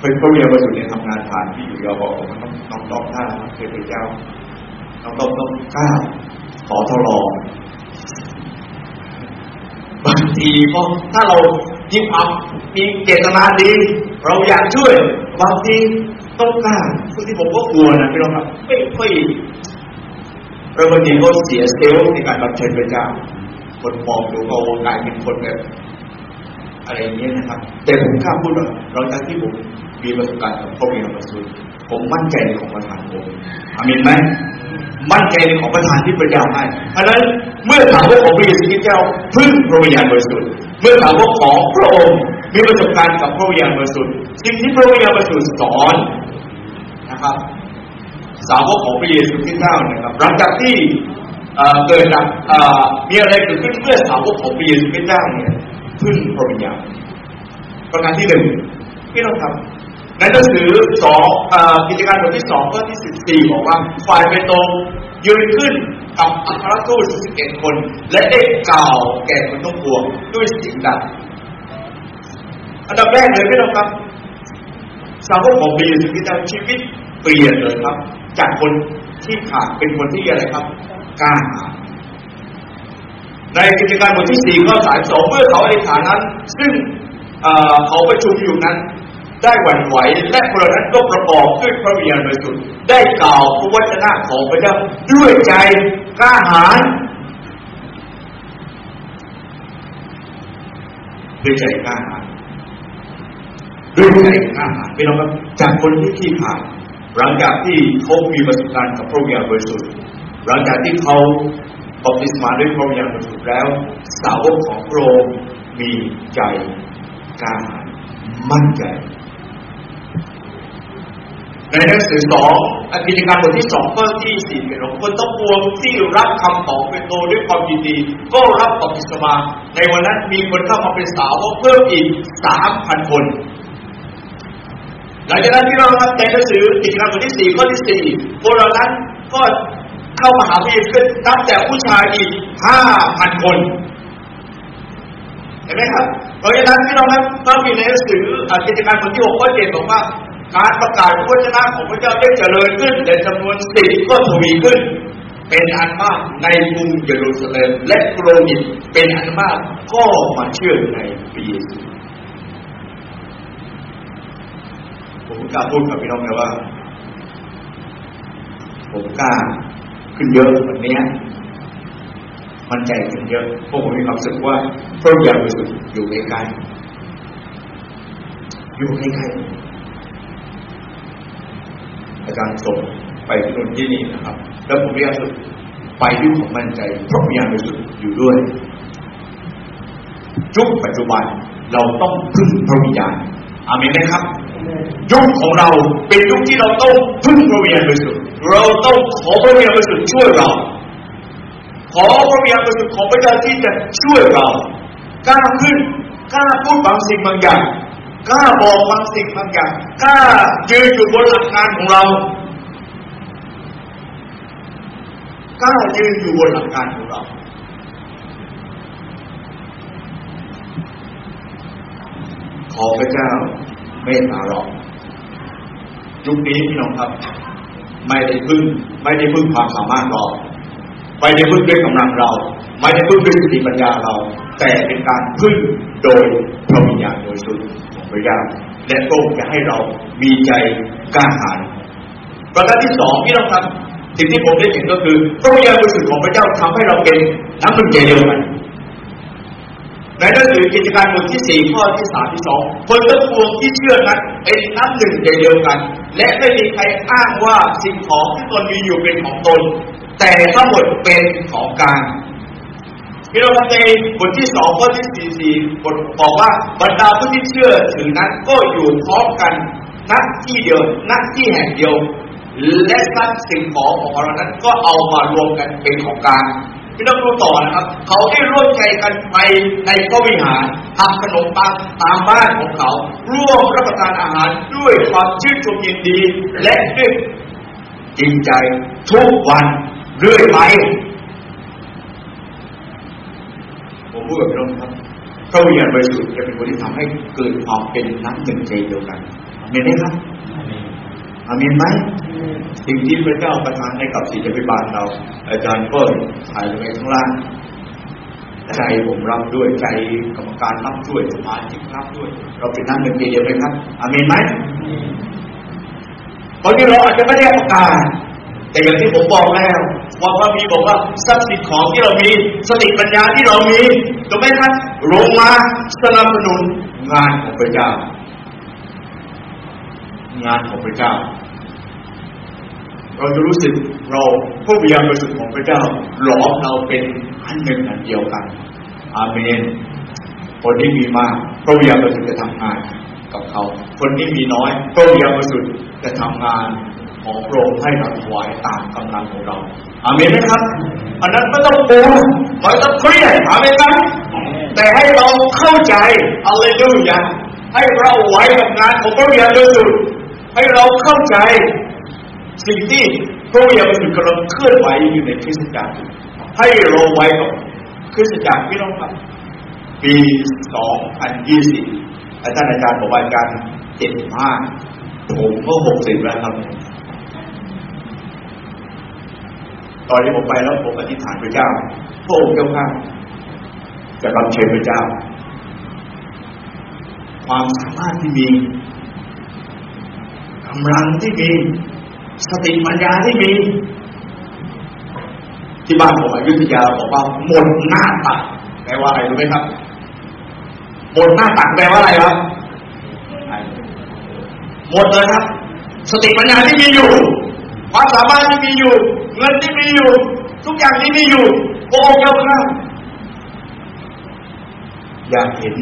เป็นพระเวียประสุทธิ์เนี่ยทำงานผ่านที่อยู่ยอบอกมันต้องต้องต้องท่าเคยเป็นเจ้าต้องต้องต้องกล้าขอทรองบางทีก็ถ้าเรายิ้มอับมีเจตนาดี เราอยากช่วยบางทีต้องกล้าบางทีผมก็กลัวนะพี่น้องครับไม่ไม่เราบางทีก็เสียเซลล์ในการรับเชิญพระเจ้า คนมองดูเขากลายเป็นคนแบบอะไรอย่างเงี้ยนะครับ แต่ผมกล้าพูดว่าเราจากที่ผมมีประสบการณ์กับพระวิญญาณบริสุทธิ์ผมมั่นใจในของประธานผมอามินไหมมั่นใจในของประธานที่พระเจ้าให้เพราะฉะนั้นเมื่อถามว่าของพระเยซูคริสต์เจ้าพึ่งพระวิญญาณบริสุทธิ์เมื่อถามว่าของพระองค์มีประสบการณ์กับพระวิญญาณบริสุทธิ์สิ่งที่พระวิญญาณบริสุทธิ์สอนนะครับ สาวกของพระเยซูคริสต์เจ้านะครับหลังจากที่ เกิดจากมีอะไรเกิดขึ้นเมื่อสาวกของพระเยซูคริสต์เจ้าเนี่ยพึ่งพระวิญญาณประการที่หนึ่งพี่น้องครับในหนังสือสองกิจการบทที่สองข้อที่สิบสี่บอกว่าฝ่ายเปโตรยืนขึ้นกับอัครทูตสิบเอ็ดคน และได้กล่าวแก่คนต้องปวงด้วยสิ่งดังอันดับแรกเลยพี่น้องครับ สาวกของพระเยซูคริสต์ชีวิตเปลี่ยนเลยครับ จากคนที่ขาดเป็นคนที่อะไรครับ ก้าหาในกิจการบทที่สี่ข้อสายสองเมื่อเขาอธิษฐานนั้น ซึ่งเขาประชุมอยู่นั้น ได้หวั่นไหวและคนนั้นก็ประกอบด้วยพระวิญญาณบริสุทธิ์ได้กล่าวพระวจนะของพระเจ้าด้วยใจกล้าหาญด้วยใจกล้าหาญด้วยใจกล้าหาญไม่ต้องจากคนที่ขี้ขาดหลังจากที่เขามีประสบการณ์กับพระวิญญาณบริสุทธิ์ หลังจากที่เขาบัพติศมาด้วยพระวิญญาณบริสุทธิ์แล้ว สาวกของพระองค์มีใจกล้าหาญมั่นใจ ในหนังสือสองกิการบทที่สองข้อที่สี่เป็นขอคนต้องปวงที่รับคำบอกเป็นโตด้วยความยินดี ก็รับบัพติศมา ในวันนั้นมีคนเข้ามาเป็นสาวกเพิ่มอีกสามพันคนหลังจากนั้นที่เราทำในหนังสือกิจการบทที่สี่ข้อที่สี่คนเหล่านั้นก็ เข้ามาหาพระเยซูนับแต่ผู้ชายอีกห้าพันคน เห็นไหมครับเพราะฉะนั้นที่เราครับก็มีในหนังสือกิจการบทที่หกข้อเจ็ดบอกว่า การประกาศพระวจนะของพระเจ้าได้เจริญขึ้นในจำนวนสิบก็ทวีขึ้น เป็นอันมากในกรุงเยรูซาเล็มและกรุงอินเป็นอันมากก็มาเชื่อในพระเยซูผมกล้าพูดกับพี่น้องเลยว่า ผมกล้า ขึ้นเยอะวันนี้มันใจขึ้นเยอะเพราะผมมีความรู้สึกว่าพระยาบริสุทธิ์อยู่ใกล้ๆอยู่ใกล้ๆอาจารย์ส่งไปที่นู่นที่นี่นะครับ แล้วผมพยายามสุดไปด้วยความมั่นใจพระพยายามสุดอยู่ด้วยยุคปัจจุบันเราต้องพึ่งพระวิญญาณอามีไหมครับ ยุคของเราเป็นยุคที่เราต้องพึ่งพระวิญญาณบริสุทธิ์เราต้องขอพระวิญญาณบริสุทธิ์ช่วยเรา ขอพระวิญญาณบริสุทธิ์ของพระเจ้าที่จะช่วยเรากล้าขึ้นกล้าพูดบางสิ่งบางอย่างกล้าบอกบางสิ่งบางอย่างกล้ายืนอยู่บนหลักการของเรากล้ายืนอยู่บนหลักการของเราขอพระเจ้า เมตตาเรายุคนี้พี่น้องครับ ไม่ได้พึ่ง ไม่ได้พึ่งความสามารถเราไม่ได้พึ่งด้วยกำลังเรา ไม่ได้พึ่งด้วยสติปัญญาเรา แต่เป็นการพึ่งโดยพระวิญญาณโดยสุดพระเจ้าและโปรดจะให้เรามีใจกล้าหาญประการที่สองที่เราทำสิ่งที่ผมได้เห็นก็คือพระวิญญาณบริสุทธิ์ของพระเจ้าทำให้เราเป็นน้ำหนึ่งใจเดียวกัน ในหนังสือกิจการบทที่สี่ข้อที่สามที่สองคนทั้งปวงที่เชื่อนั้นเป็นน้ำหนึ่งใจเดียวกัน และไม่มีใครอ้างว่าสิ่งของที่ตนมีอยู่เป็นของตน แต่ทั้งหมดเป็นของกลางพี่น้องในบทที่สองข้อที่สี่สี่บทบอกว่าบรรดาผู้ที่เชื่อถือนั้นก็อยู่พร้อมกันนักที่เดียวนักที่แห่งเดียว และทรัพย์สิ่งของของเรานั้นก็เอามารวมกันเป็นของกลาง พี่น้องดูต่อนะครับ เขาได้ร่วมใจกันไปในพระวิหารทำขนมปังตามบ้านของเขา ร่วมรับประทานอาหารด้วยความชื่นชมยินดี และด้วยจริงใจทุกวันเรื่อยไปผมพูดกับพี่น้องครับพระวิญญาณบริสุทธิ์จะเป็นคนที่ทำให้เกิดความเป็นน้ำหนึ่งใจเดียวกันเมนไหมครับ อามีนไหมสิ่งที่พระเจ้าประทานให้กับศิษยพิบาลเรา อาจารย์ก็ถ่ายลงไปข้างล่างใจผมรับด้วยใจกรรมการรับด้วยสมาชิกรับด้วย เราเป็นน้ำหนึ่งใจเดียวกันครับอามีนไหมเพราะที่เราอาจจะไม่ได้ประกาศแต่อย่างที่ผมบอกแล้วว่าพระมีบอกว่าทรัพย์สินของที่เรามีสติปัญญาที่เรามีถูกไหมครับลงมาสนับสนุนงานของพระเจ้า งานของพระเจ้า เราจะรู้สึกเราผู้วิญญาณบริสุทธิ์ของพระเจ้า หลอมเราเป็นอันหนึ่งอันเดียวกัน อาเมน คนที่มีมากพระวิญญาณบริสุทธิ์จะทำงานกับเขา คนที่มีน้อยพระวิญญาณบริสุทธิ์จะทำงานของพระองค์ให้เราถวายตามกำลังของเรา อามีนไหมครับ อันนั้นไม่ต้องกลัวไม่ต้องเครียดอามีนไหมแต่ให้เราเข้าใจอะไรดูอย่างให้เราไว้กับงานของพระวิญญาณบริสุทธิ์ ให้เราเข้าใจสิ่งที่พระวิญญาณบริสุทธิ์กำลังเคลื่อนไหวอยู่ในคริสตจักรให้เราไว้กับคริสตจักรพี่น้องครับ ปี 2020 อาจารย์อาจารย์บอกว่าการเจ็ดมาก ผมก็หกสิบแล้วครับ ตอนที่ผมไปแล้วผมอธิษฐานพระเจ้าพระองค์เจ้าข้าจะรับเชิญพระเจ้า ความสามารถที่มีำลังที่มีสติปัญญาที่มีที่บ้านผมอยุธยาบอกว่าหมดหน้าตักแปลว่าอะไรรู้ไหมครับหมดหน้าตักแปลว่าอะไรครับหมดเลยครับ สติปัญญาที่มีอยู่ความสามารถที่มีอยู่ เงินที่มีอยู่ ทุกอย่างที่มีอยู่โอ้เจ้าข้าอยากเห็น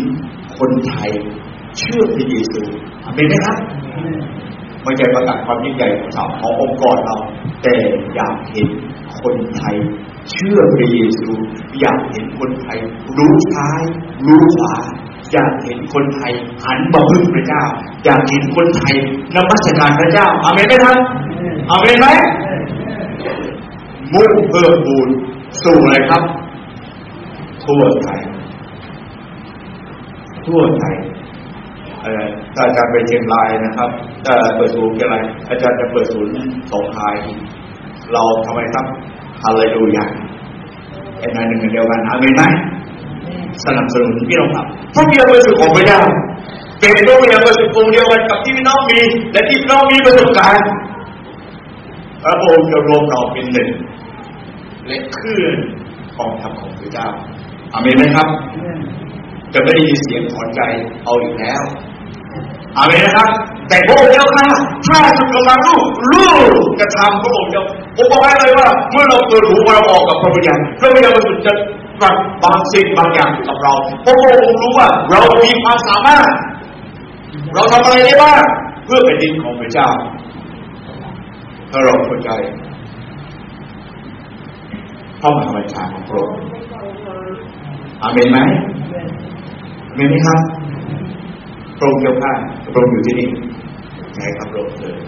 คนไทยเชื่อพระเยซูเป็นไหมครับ ไม่ใช่ประกาศความยิ่งใหญ่ของขององค์กรเราแต่อยากเห็นคนไทย เชื่อพระเยซู อยากเห็นคนไทย รู้ซ้าย รู้ขวาอยากเห็นคนไทยหันมาพึ่งพระเจ้า อยากเห็นคนไทยนมัสการพระเจ้าอาเมนไหมครับอาเมนไหมมุ่งเพิ่มบูนสู่อะไรครับ ทั่วไทยทั่วไทย ถ้าอาจารย์ไปเชียงรายนะครับถ้าเปิดศูนย์อะไร อาจารย์จะเปิดศูนย์สองทาย เราทำไมครับฮาเลลูยาเป็นนายหนึ่งเดียวกันอาเมนไหมสนับสนุนพี่น้องครับพระเบียร์บริสุทธิ์ของพระเจ้าเป็นพระเบียร์บริสุทธิ์องเดียวกันกับที่พี่น้องมี และที่พี่น้องมีประสบการณ์พระองค์จะรวมเราเป็นหนึ่งและเคลื่อนกองทัพของพระเจ้าอาเมนไหมครับ จะไม่ได้ยินเสียงถอนใจเอาอีกแล้ว อาเมนนะครับ แต่พระองค์เจ้าข้าถ้าสุดกำลังรู้รู้กระทำพระองค์เจ้าผมบอกให้เลยว่า เมื่อเราเปิดหูเราออกกับพระวิญญาณพระวิญญาณบริสุทธิ์จะตรัสบางสิ่งบางอย่างกับเราเพราะพระองค์รู้ว่า เรามีความสามารถ เราทำอะไรได้บ้างเพื่อเป็นดินของพระเจ้า ถ้าเราเข้าใจพระมหาบัญชาของพระองค์อาเมนไหมอาเมนไหมครับ พระองค์เจ้าข้าพระองค์อยู่ที่นี่ใช่ครับพระองค์เลย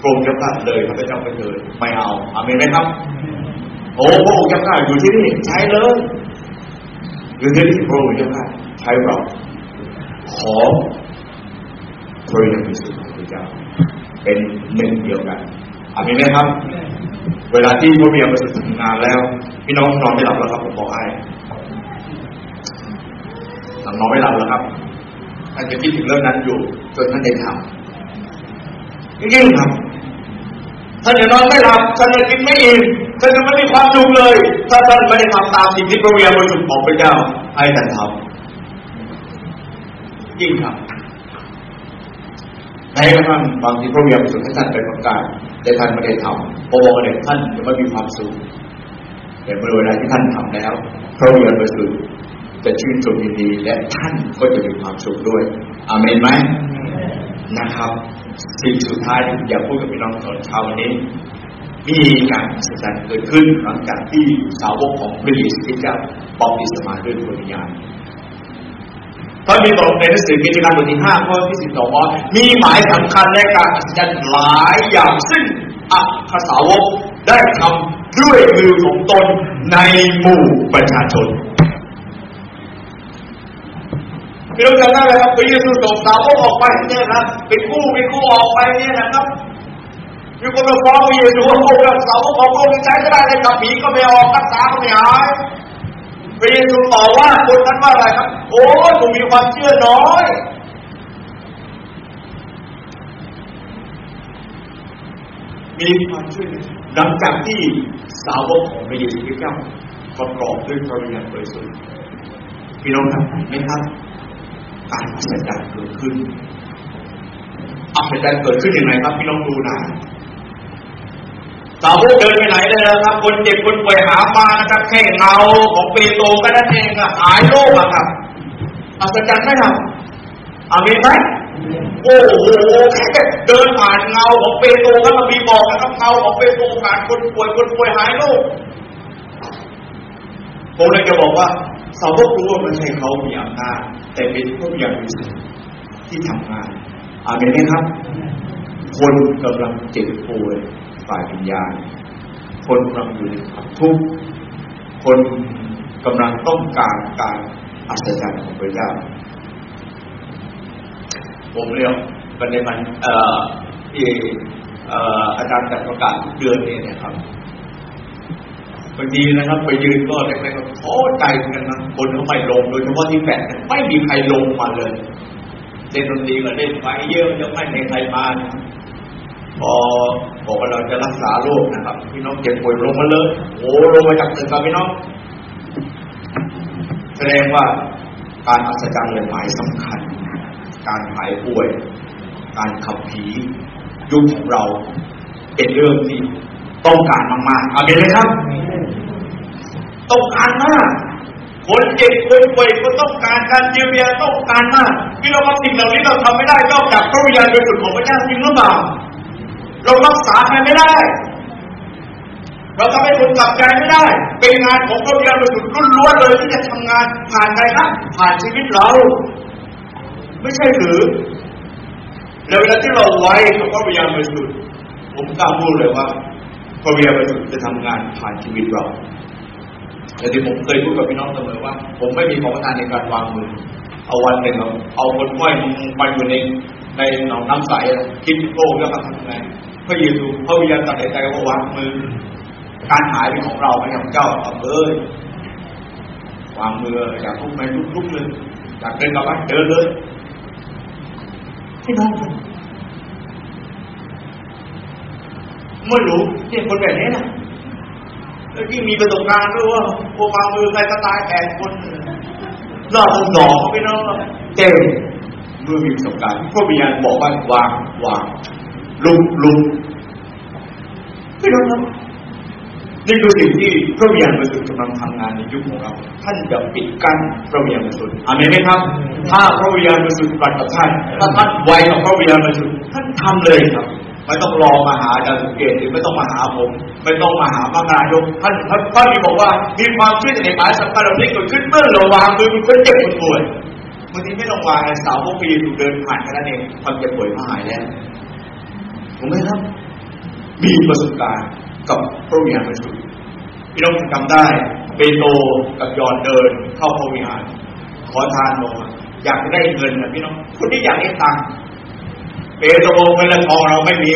พระองค์เจ้าข้าเลยข้าพเจ้าไปเลยไม่เอาอามนไหมครับ โอ้พระองค์เจ้าข้าอยู่ที่นี่ใช้เลยอยู่ที่นี่พระองค์เจ้าข้าใช้เราขอพระยาสุของพระเจ้า เป็นหนึ่งเดียวกันอามนไหมครับ เวลาที่พระเบียร์ประสบงานแล้ว พี่น้องนอนไม่หลับแล้วครับผมบอกให้นอนไม่หลับแล้วครับ ท่านจะคิดถึงเรื่องนั้นอยู่จนท่านได้ทำยิ่งครับท่านจะนอนไม่หลับท่านจะกินไม่อิ่มท่านจะไม่มีความสุขเลย ถ้าท่านไม่ได้ทำตามสิ่งที่พระวิญญาณบริสุทธิ์ของพระเจ้าให้ท่านทำยิ่งครับแม้กระทั่งบางทีพระวิญญาณบริสุทธิ์ให้ท่านไปประกาศแต่ท่านไม่ได้ทำพระว่าเนี่ยท่านจะไม่มีความสุขแต่เมื่อเวลาที่ท่านทำแล้วพระวิญญาณบริสุทธิ์ จะชื่นชมยินดีและท่านก็จะมีความสุขด้วยอาเมนไหมนะครับ สิ่งสุดท้ายที่อยากพูดกับพี่น้องตอนเช้าวันนี้ มีการสัจจ์เกิดขึ้นหลังจากที่สาวกของพระเยซูคริสต์ปอบติสมาด้วยพระวิญญาณพระมีบอกในหนังสือกิจการบทที่ห้าข้อที่สิบสองว่ามีหมายสำคัญและการอัศจรรย์หลายอย่างซึ่งอัคสาวกได้ทำด้วยมือของตนในหมู่ประชาชน พี่น้องจำได้ไหมครับพระเยซูส่งสาวกออกไปเนี่ยนะเป็นคู่เป็นคู่ออกไปเนี่ยนะครับมีคนมาฟ้องพระเยซูว่าพวกเราสาวกของพระองค์ใช้ไม่ได้เลยกับผีก็ไม่ออกรักษาก็ไม่หายพระเยซูตอบว่าคนนั้นว่าอะไรครับ โอ้ยผมมีความเชื่อน้อยมีความเชื่อหลังจากที่สาวกของพระเยซูคริสต์ประกอบด้วยพระวิญญาณบริสุทธิ์พี่น้องครับไหมครับ การอัศจรรย์เกิดขึ้นอัศจรรย์เกิดขึ้นยังไงครับพี่น้องดูนะสาวกเดินไปไหนเลยนะครับ คนเจ็บคนป่วยหามานะครับแค่เงาของเปโตรก็นั่นเองอะหายโรคอะครับอัศจรรย์ไหมครับอามีไหมโอ้โหแค่เดินผ่านเงาของเปโตรก็มามีบอกนะครับเงาของเปโตรผ่านคนป่วยคนป่วยหายโรคผมเลยจะบอกว่า สาวกรู้ว่าไม่ใช่เขามีอำนาจแต่เป็นพวกอย่างที่ทำงานอาเมนไหมครับ คนกำลังเจ็บป่วยฝ่ายวิญญาณ คนกำลังอยู่ในความทุกข์คนกำลังต้องการการอัศจรรย์ของพระเจ้าผมเรียกประเด็นมันเอ่อที่อาจารย์จัดประกาศเดือนนี้นะครับ บางทีนะครับ ไปยืนก็แรกๆก็ท้อใจกันนะคนเขาไม่ลงโดยเฉพาะที่แปดไม่มีใครลงมาเลยเล่นดนตรีก็เล่นไปเยอะยังไม่มีใครมาพอบอกว่าเราจะรักษาโรคนะครับ พี่น้องเจ็บป่วยลงมาเลยโอ้ลงมาจากตึกครับพี่น้อง แสดงว่าการอัศจรรย์เลยหมายสำคัญ การหายป่วย การขับผียุคของเรา เป็นเรื่องที่ ต้องการมากๆเอาเห็นไหมครับ ต้องการมากคนเจ็บคนป่วยก็ต้องการการเยียวยาต้องการมากพี่เราสิ่งเหล่านี้เราทำไม่ได้นอกจากพระวิญญาณบริสุทธิ์ของพระเจ้าจริงหรือเปล่าเรารักษาใครไม่ได้ เราทำให้คนกลับใจไม่ได้ เป็นงานของพระวิญญาณบริสุทธิ์ล้วนเลยที่จะทำงานผ่านใครนะผ่านชีวิตเรา ไม่ใช่หรือแล้วเวลาที่เราไว้กับพระวิญญาณบริสุทธิ์ผมกล้าพูดเลยว่า พระวิญญาณบริสุทธิ์จะทำงานผ่านชีวิตเราแต่ที่ผมเคยพูดกับพี่น้องเสมอว่า ผมไม่มีของประทานในการวางมือ เอาวันหนึ่งเอาคนห้อยไปอยู่ในในหนองน้ำใสคิดโลกแล้วทำยังไงพระเยซูพระวิญญาณตัดใจก็วางมือ การหายเป็นของเราไม่ใช่ของเจ้าเอาเอ้ยวางมืออยากทุกไปทุกทุกเลยอยากเดินกลับบ้านเดินเลยที่น้อง ไม่รู้เนี่ยคนแบบนี้นะแล้วที่มีประสบการณ์ด้วยว่าโอวามือใครก็ตายแปดคนน่าสงสารเขาไปน้องเจ๊เมื่อมีประสบการณ์พระวิญญาณบอกว่าวางวางลุกลุกพี่น้องครับนี่คือสิ่งที่พระวิญญาณบริสุทธิ์กำลังทำงานในยุคของเรา ท่านจะปิดกั้นพระวิญญาณบริสุทธิ์อเมนไหมครับ ถ้าพระวิญญาณบริสุทธิ์ตรัสกับท่านถ้าท่านไวกับพระวิญญาณบริสุทธิ์ท่านทำเลยครับ ไม่ต้องรอมาหาอาจารย์สุเกตหรือไม่ต้องมาหาผม ไม่ต้องมาหามากนายกท่านท่านท่านบอกว่า มีความเชื่อในหมายสำคัญเหล่านี้เกิดขึ้นเมื่อเราวางมือมันก็เจ็บปวดป่วยบางทีไม่ต้องวางสาวพวกปีอยู่เดินผ่านแค่นั้นเองความเจ็บป่วยก็หายแล้วผมไหมครับ มีประสบการณ์กับพระวิญญาณบริสุทธิ์พี่น้องจำได้เปโตรกับยอนเดินเข้าพระวิหารขอทานลงอยากได้เงินนะพี่น้องคนที่อยากได้ตังค์ เปโตรเงินละทองเราไม่มี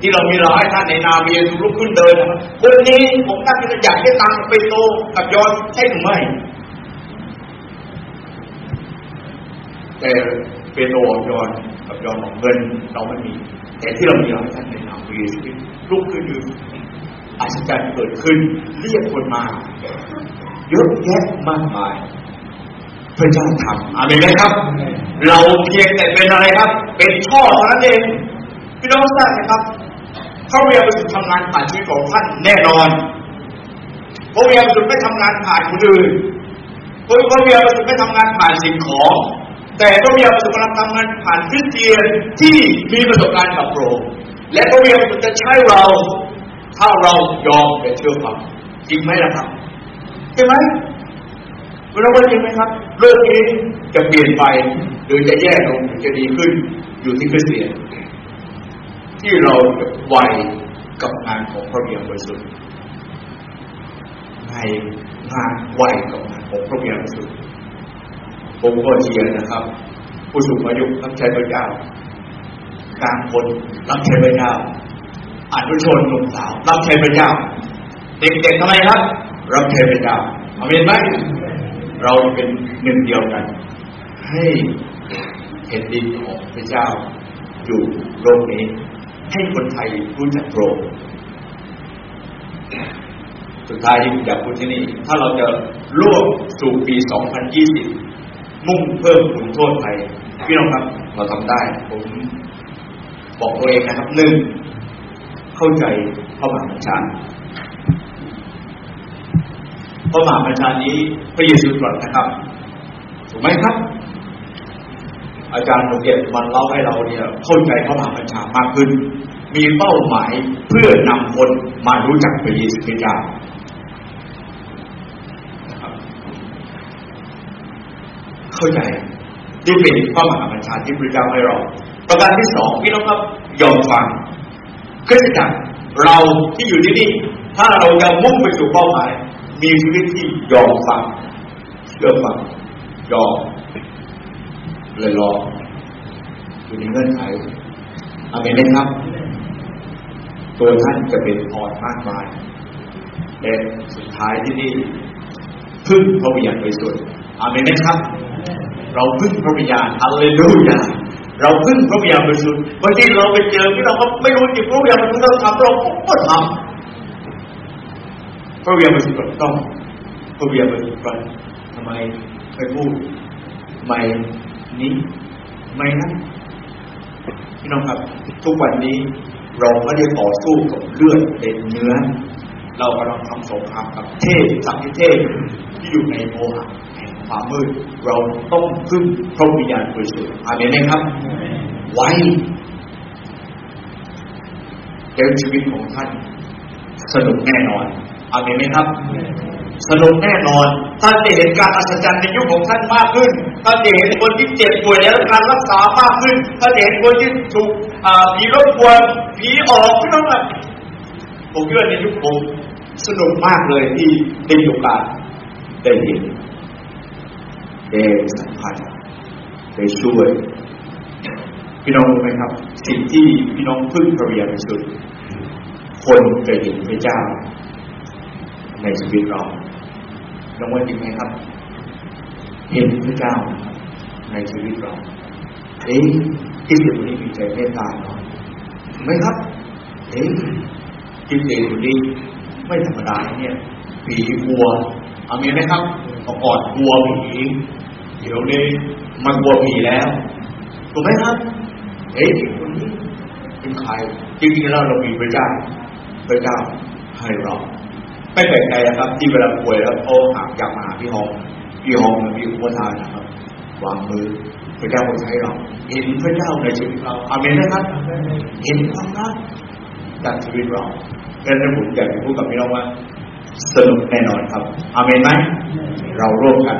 ที่เรามีเราให้ท่านในนามีสุลุกขึ้นเดินคนนี้ผมตั้งใจอยากได้ตังเปโตรกับยอนใช่หรือไม่แต่เปโตรยอนกับยอนของเงินเราไม่มี แต่ที่เรามีเราให้ท่านในนามีชีวิตลุกขึ้นยืนอัศจรรย์เกิดขึ้น เรียกคนมาเยอะแยะมากมาย พระเจ้าทำอาเมนไหมครับ เราเพียงแต่เป็นอะไรครับ เป็นช่อเท่านั้นเองพี่น้องทราบไหมครับพระเวียบริสุทธิ์ทำงานผ่านชีวิตของท่านแน่นอนพระเวียบริสุทธิ์ไม่ทำงานผ่านคนอื่นพระเวียบริสุทธิ์ไม่ทำงานผ่านสิ่งของ แต่พระเวียบริสุทธิ์กำลังทำงานผ่านคริสเตียนที่มีประสบการณ์กับโปรและพระเวียบริสุทธิ์จะใช้เราถ้าเรายอมไปเชื่อฟังจริงไหมล่ะครับใช่ไหม เราว่าจริงไหมครับโลกนี้จะเปลี่ยนไปหรือจะแย่ลงหรือจะดีขึ้นอยู่ที่คริสเตียนที่เราจะไวกับงานของพระเบียงบริสุทธิ์ในงานไวกับงานของพระเบียงบริสุทธิ์ผมก็เชียร์นะครับ ผู้สูงอายุรับใช้พระเจ้ากลางคนรับใช้พระเจ้าอนุชนหนุ่มสาวรับใช้พระเจ้าเด็กๆทำไมครับ รับใช้พระเจ้าเอาเห็นไหม เราเป็นหนึ่งเดียวกัน ให้เห็นดินของพระเจ้า อยู่โลกนี้ ให้คนไทยรู้จักโปรสุดท้ายที่ผมอยากพูดที่นี่ ถ้าเราจะล่วงสู่ปี 2020 มุ่งเพิ่มผลโทษไทยพี่น้องครับเราทำได้ ผมบอกตัวเองนะครับหนึ่งเข้าใจพระมหาบัญชา พระมหาบัญชานี้พระเยซูตรัสนะครับ ถูกไหมครับ อาจารย์โรงเรียนมันเล่าให้เราเนี่ยเข้าใจพระมหาบัญชามากขึ้น มีเป้าหมายเพื่อนำคนมารู้จักพระเยซูคริสต์เจ้าเข้าใจที่เป็นพระมหาบัญชาที่พระเจ้าให้เรา ประการที่สองพี่น้องครับยอมฟังคริสตจักรเราที่อยู่ที่นี่ถ้าเราจะมุ่งไปสู่เป้าหมาย มีชีวิตที่ยอมฟังเชื่อฟังยอมเลยรออยู่ในเงื่อนไขอาเมนไหมครับ ตัวท่านจะเป็นพรมากมายและสุดท้ายที่นี่พึ่งพระวิญญาณบริสุทธิ์อาเมนไหมครับ เราพึ่งพระวิญญาณฮาเลลูยาเราพึ่งพระวิญญาณบริสุทธิ์บางทีเราไปเจอที่เราก็ไม่รู้จริงพระวิญญาณบริสุทธิ์เราทำเราก็ทำ พระเวิญญาณบริสุทธิ์ต้องพระเวิญญาณบริสุทธิ์ทำไมไม่พูดไม่นี้ไม่นั้นพี่น้องครับ ทุกวันนี้เราไม่ได้ต่อสู้กับเลือดเด็ดเนื้อ เรากำลังทำสงครามกับเทพสัมพิเทพที่อยู่ในโมหะแห่งความมืด เราต้องพึ่งพระวิญญาณบริสุทธิ์อาเมนไหมครับ ไว้เดี๋ยวชีวิตของท่านสนุกแน่นอน อาเมนไหมครับสนุกแน่นอน ท่านจะเห็นการอัศจรรย์ในยุคของท่านมากขึ้น ท่านจะเห็นคนที่เจ็บป่วยแล้วการรักษามากขึ้น ท่านจะเห็นคนที่ถูกผีรบกวนผีออกพี่น้องแบบผมคิดว่าในยุคผมสนุกมากเลยที่ได้มีโอกาสได้เห็นได้สัมผัสได้ช่วย พี่น้องรู้ไหมครับ สิ่งที่พี่น้องพึ่งพระวิญญาณบริสุทธิ์คนจะเห็นพระเจ้า ในชีวิตเราน้องว่าจริงไหมครับ เห็นพระเจ้าในชีวิตเราเอ๊ะที่เด็กคนนี้มีใจเมตตาเนาะไหมครับ เอ๊ะที่เด็กคนนี้ไม่ธรรมดาเนี่ยผีกลัวเอามีไหมครับประกอดกลัวผีเดี๋ยวนี้มันกลัวผีแล้วถูกไหมครับ เอ๊ะคนนี้เป็นใครจริงๆแล้วเรามีพระเจ้าพระเจ้าให้เรา ไม่แปลกใจนะครับ ที่เวลาป่วยแล้วเขาหากอยากมาหาพี่ฮองพี่ฮองมันมีอุปทานนะครับวางมือพระเจ้าคนใช้เราเห็นพระเจ้าในชีวิตเราอาเมนนะครับเห็นความรักจากชีวิตเราดังนั้นผมอยากจะพูดกับพี่น้องว่าสนุกแน่นอนครับอาเมนไหมเราร่วมกัน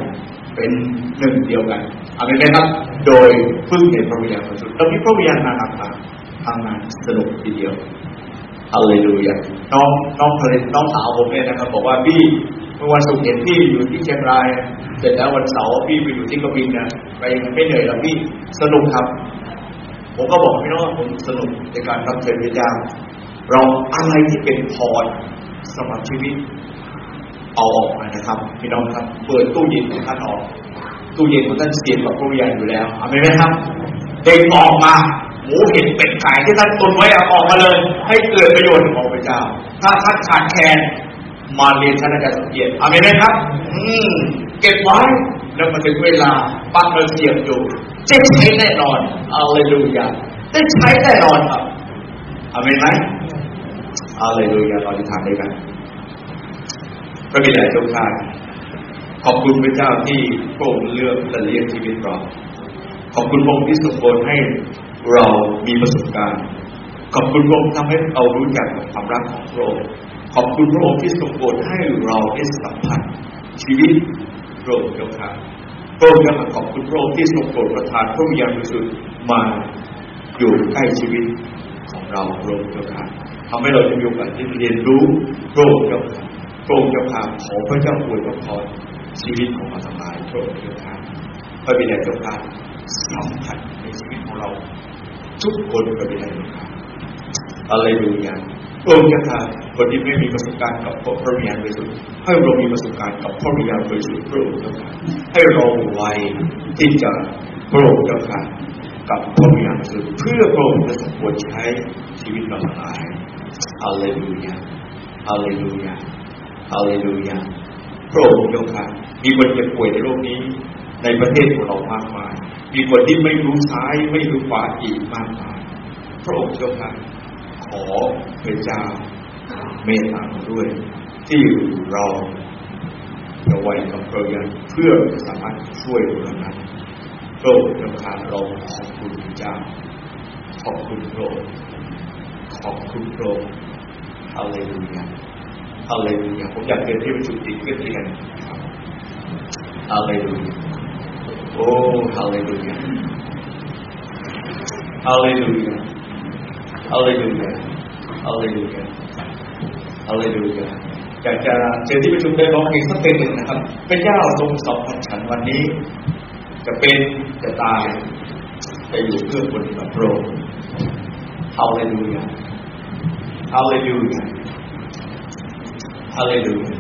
เป็นหนึ่งเดียวกันอาเมนไหมครับ โดยพึ่งในพระวิญญาณบริสุทธิ์ตอนนี้พระวิญญาณมาทำงานทำงานสนุกทีเดียว ฮาเลลูยาน้องน้องภรรยน้องสาวผมเนี่ยนะครับ บอกว่าพี่เมื่อวันศุกร์เห็นพี่อยู่ที่เชียงราย เสร็จแล้ววันเสาร์พี่ไปอยู่ที่กบินนะไปไม่เหนื่อยแล้วพี่สนุกครับ ผมก็บอกพี่น้องผมสนุกในการรับเชิญพระเจ้าเราอะไรที่เป็นพรสำหรับชีวิต เอาออกมานะครับพี่น้องครับเปิดตู้เย็นของท่านออกตู้เย็นของท่านเสียบกับพระวิญญาณอยู่แล้วเอาไหมครับเด็กออกมา หมูเห็ดเป็ดไก่ที่ท่านตุนไว้เอาออกมาเลย ให้เกิดประโยชน์ของพระเจ้า ถ้าท่านขาดแคลนมาเรียนท่านอาจารย์สังเกตเอาไหมครับ อืม เก็บไว้แล้วมาถึงเวลาปักเราเสียบอยู่จะใช้แน่นอนเอาเลยดูอย่าได้ใช้แน่นอนครับเอาไหมไหมเอาเลยดูอย่าเราจะทำได้กันพระบิดาเจ้าข้าขอบคุณพระเจ้าที่พระองค์เลือกและเลี้ยงชีวิตเราขอบคุณพระองค์ที่สมบูรณ์ให้ เรามีประสบการณ์ ขอบคุณพระองค์ทำให้เรารู้จักความรักของพระองค์ขอบคุณพระองค์ที่ทรงโปรดให้เราได้สัมผัสชีวิตพระองค์เจ้าค่ะพระองค์ยังขอบคุณพระองค์ที่ทรงโปรดประทานพระวิญญาณบริสุทธิ์มาอยู่ใกล้ชีวิตของเราพระองค์เจ้าค่ะทำให้เราได้มีโอกาสที่เรียนรู้พระองค์เจ้าค่ะพระองค์เจ้าค่ะขอพระเจ้าอวยพรชีวิตของเราทั้งหลายพระองค์เจ้าค่ะพระบิดาเจ้าค่ะสัมผัสในชีวิตของเรา ทุกคนพระบิดาเจ้าค่ะอะไรดูอย่างองค์เจ้าค่ะคนที่ไม่มีประสบการณ์กับพระวิญญาณบริสุทธิ์ให้เรามีประสบการณ์กับพระวิญญาณบริสุทธิ์พระองค์เจ้าค่ะให้เราไวที่จะพระองค์เจ้าค่ะกับพระวิญญาณบริสุทธิ์เพื่อพระองค์จะสมควรใช้ชีวิตเราหลายฮาเลลูยาฮาเลลูยาฮาเลลูยาพระองค์เจ้าค่ะมีคนเจ็บป่วยในโลกนี้ ในประเทศของเรามากมาย มีคนที่ไม่รู้ซ้ายไม่รู้ขวาอีกมากมายพระองค์เจ้าค่ะขอพระเจ้าเมตตาด้วย ที่เราจะไว้กับพระยานเพื่อสามารถช่วยเรานั้นพระองค์เจ้าค่ะเราขอบคุณพระเจ้าขอบคุณพระองค์ขอบคุณพระองค์ฮาเลลูยาฮาเลลูยาผมอยากเรียนที่ประชุมติดขึ้นที่กันฮาเลลูยาโอ้ฮาเลลูยา ฮาเลลูยาฮาเลลูยาฮาเลลูยาฮาเลลูยาอยากจะเชิญที่ประชุมได้ร้องเพลงสักเพลงหนึ่งนะครับเป็นเจ้าทรงสอบพันฉันวันนี้ จะเป็นจะตายจะอยู่เพื่อคนกับพระองค์ฮาเลลูยาฮาเลลูยาฮาเลลูยา